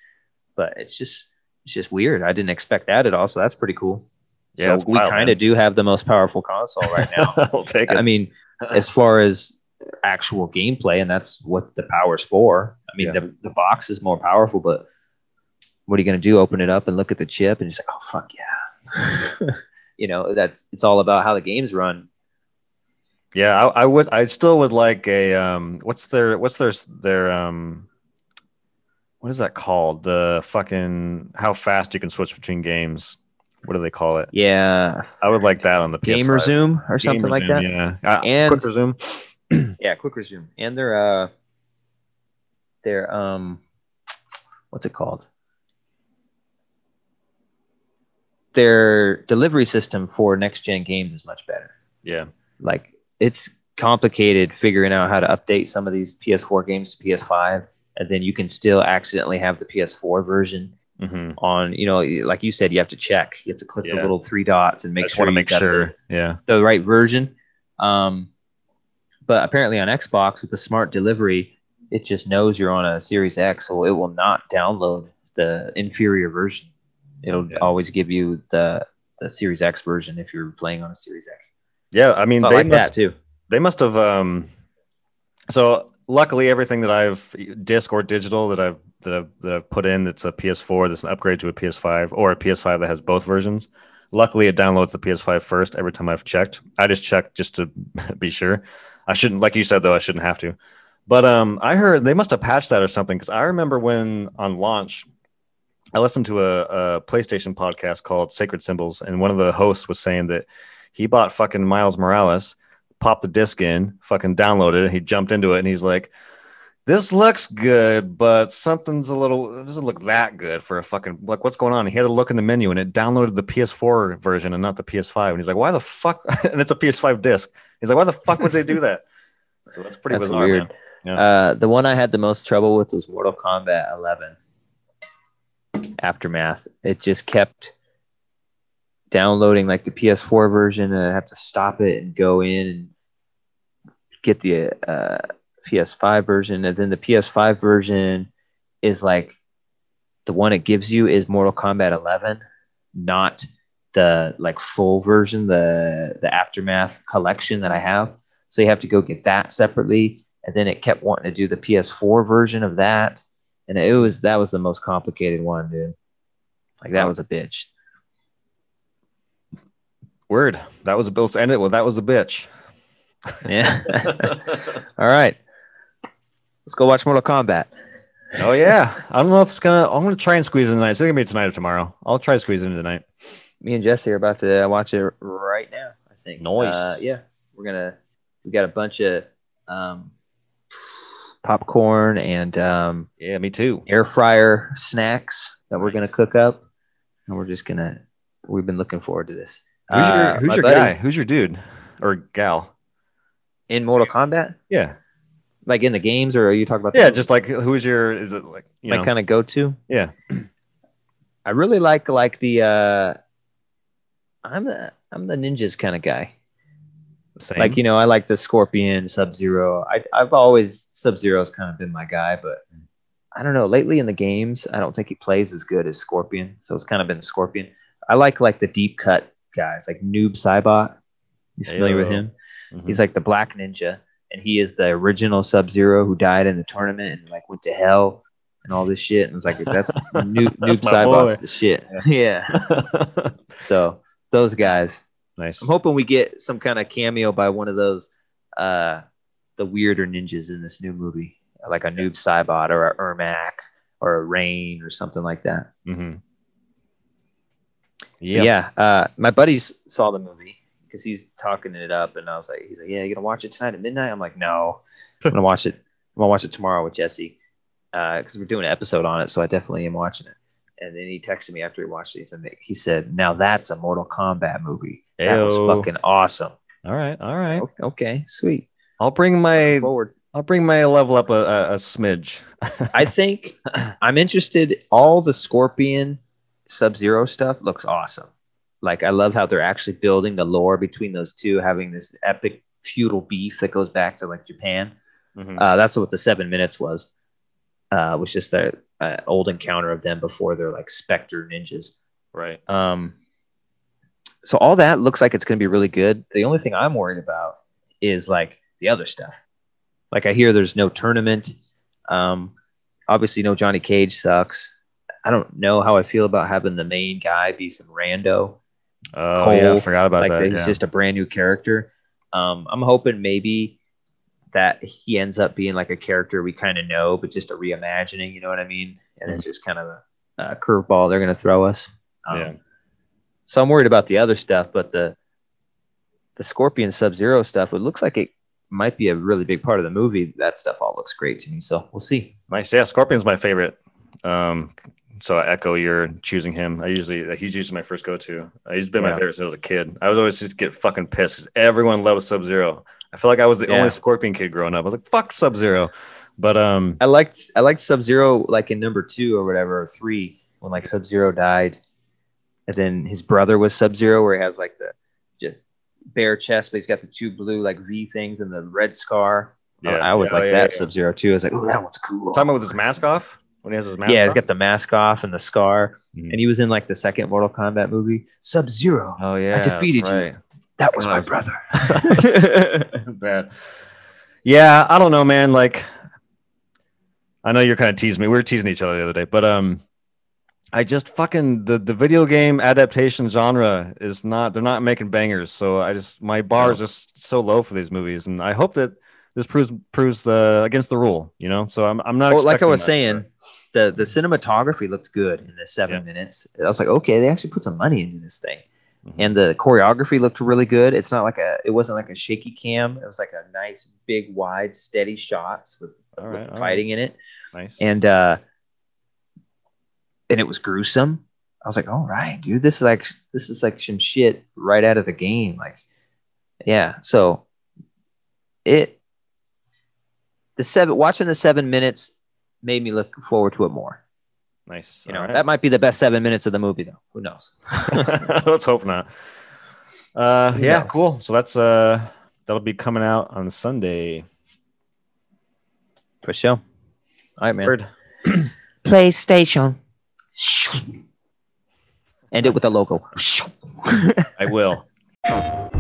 But it's just it's just weird. I didn't expect that at all. So that's pretty cool. Yeah, so we kind of do have the most powerful console right (laughs) now. I'll take it. I mean, as far as actual gameplay, and that's what the power's for. I mean, Yeah. the, the box is more powerful, but what are you going to do? Open it up and look at the chip, and just like, oh fuck yeah, (laughs) you know, that's it's all about how the games run. yeah, I, I would. I still would like a um. What's their What's their their um. What is that called? The fucking how fast you can switch between games. What do they call it? Yeah, I would like that on the PS5. game resume or something like that. Yeah, uh, And- quick resume. (clears throat) Yeah, quick resume, and their uh, their um, what's it called? Their delivery system for next gen games is much better. Yeah, like it's complicated figuring out how to update some of these PS4 games to PS5, and then you can still accidentally have the PS4 version hmm on. You know, like you said, you have to check. You have to click the little three dots and I make just sure want to make sure. yeah, the right version. Um, but apparently on Xbox with the smart delivery, it just knows you're on a Series X, so it will not download the inferior version. It'll Yeah. always give you the the Series X version if you're playing on a Series X. yeah. I mean, they like must that too. they must have um so luckily everything that i've disc or digital that i've that i've that i've put in that's a ps4 that's an upgrade to a ps5 or a ps5 that has both versions luckily it downloads the ps5 first every time i've checked i just checked just to (laughs) be sure i shouldn't like you said though i shouldn't have to but um i heard they must have patched that or something because i remember when on launch i listened to a, a playstation podcast called sacred symbols and one of the hosts was saying that he bought fucking miles morales popped the disc in, fucking downloaded it. He jumped into it and he's like, this looks good, but something's a little it doesn't look that good for a fucking like what's going on? He had to look in the menu and it downloaded the PS4 version and not the PS5. And he's like, why the fuck? (laughs) and it's a PS5 disc. He's like, why the fuck would they do that? (laughs) So that's pretty That's bizarre. weird. Yeah. Uh, the one I had the most trouble with was Mortal Kombat 11 Aftermath. It just kept downloading like the PS4 version, and I have to stop it and go in and get the uh, PS5 version, and then the PS5 version is like the one it gives you is Mortal Kombat 11, not the like full version, the the Aftermath collection that I have. So you have to go get that separately and then it kept wanting to do the PS4 version of that, and it was that was the most complicated one, dude. Like that was a bitch. Word. That was a let's end it. Well, that was a bitch. Yeah. (laughs) (laughs) All right, let's go watch Mortal Kombat. oh yeah. I don't know if it's gonna I'm gonna try and squeeze it tonight. It's gonna be tonight or tomorrow. I'll try to squeeze in tonight. Me and Jesse are about to watch it right now. I think. Noise. Uh, yeah, we're gonna. We got a bunch of um, popcorn and um, Yeah, me too. air fryer snacks that we're gonna cook up, and we're just gonna. We've been looking forward to this. Who's your Uh, who's your buddy guy? Who's your dude or gal? in Mortal Kombat? Yeah. Like in the games, or are you talking about? Yeah, just like who's your is it like you my kind of go to. yeah (clears throat) I really like like the. uh I'm the I'm the ninjas kind of guy. Same. Like you know, I like the Scorpion, Sub Zero. I I've always Sub Zero's kind of been my guy, but I don't know. Lately in the games, I don't think he plays as good as Scorpion. So it's kind of been Scorpion. I like like the deep cut guys, like Noob Saibot. You familiar with Ayo. him? Mhm. He's like the Black Ninja, and he is the original Sub Zero who died in the tournament and like went to hell and all this shit. And it's like that's (laughs) Noob, That's Noob Saibot's the shit. (laughs) Yeah. So those guys. nice. I'm hoping we get some kind of cameo by one of those uh the weirder ninjas in this new movie, like a Noob Saibot or a Ermac or a Rain or something like that. Mm-hmm. Yeah. Yeah. Yeah. Uh, my buddies saw the movie because he's talking it up, and I was like, he's like, yeah, you gonna watch it tonight at midnight? I'm like, no, I'm gonna watch it. I'm gonna watch it tomorrow with Jesse uh, because we're doing an episode on it, so I definitely am watching it. And then he texted me after he watched these, and he said, "Now that's a Mortal Kombat movie. That was fucking awesome." All right. All right. O- Okay, sweet. I'll bring my Forward. I'll bring my level up a, a, a smidge. I think (laughs) I'm interested. All the Scorpion Sub Zero stuff looks awesome. Like I love how they're actually building the lore between those two, having this epic feudal beef that goes back to like Japan. Mhm. Uh, that's what the seven minutes was. Uh, was just the uh, old encounter of them before they're like specter ninjas. right. Um, so all that looks like it's going to be really good. The only thing I'm worried about is like the other stuff. Like I hear there's no tournament. Um, obviously, no Johnny Cage sucks. I don't know how I feel about having the main guy be some rando. Oh yeah, I forgot about like that. he's yeah. just a brand new character. Um, I'm hoping maybe that he ends up being like a character we kind of know, but just a reimagining. You know what I mean? And it's just kind of a, a curveball they're going to throw us. Um, Yeah. So I'm worried about the other stuff, but the the Scorpion Sub Zero stuff, it looks like it might be a really big part of the movie. That stuff all looks great to me. So we'll see. Nice. Yeah, Scorpion's my favorite. Um, so I echo your choosing him. I usually he's usually my first go to. He's been my favorite since I was a kid. I was always just get fucking pissed because everyone loves Sub Zero. I feel like I was the Yeah. only Scorpion kid growing up. I was like, fuck Sub Zero. But um, I liked I liked Sub Zero like in number two or whatever or three when like Sub Zero died, and then his brother was Sub Zero where he has like the just bare chest, but he's got the two blue like V things and the red scar. yeah, I always yeah, like yeah, that yeah. Sub Zero too. I was like, oh, that one's cool. Talking about with his mask off when he has his mask. yeah, he's off? got the mask off and the scar, Mhm. and he was in like the second Mortal Kombat movie, Sub Zero. Oh yeah, I defeated that's you. That was my brother. (laughs) (laughs) Bad. Yeah, I don't know, man. Like, I know you're kind of teasing me. We were teasing each other the other day, but um, I just fucking the the video game adaptation genre is not. They're not making bangers. So I just my bar is just so low for these movies, and I hope that this proves proves the against the rule. You know, so I'm I'm not. well, like I was saying, the the cinematography looked good in the seven Yeah. minutes. I was like, okay, they actually put some money into this thing. Mhm. and the choreography looked really good. It's not like a, it wasn't like a shaky cam. It was like a nice, big, wide, steady shots with, right, fighting in it, nice. and uh, and it was gruesome. I was like, all right, dude, this is like this is like some shit right out of the game. Like, yeah. So it the seven watching the seven minutes made me look forward to it more. nice. You know, right. that might be the best seven minutes of the movie, though. Who knows? (laughs) Let's hope not. Uh, Who yeah, cool. So that's uh, that'll be coming out on Sunday. For sure. All right, man. Word. (clears throat) PlayStation. End it with a logo. I will. (laughs)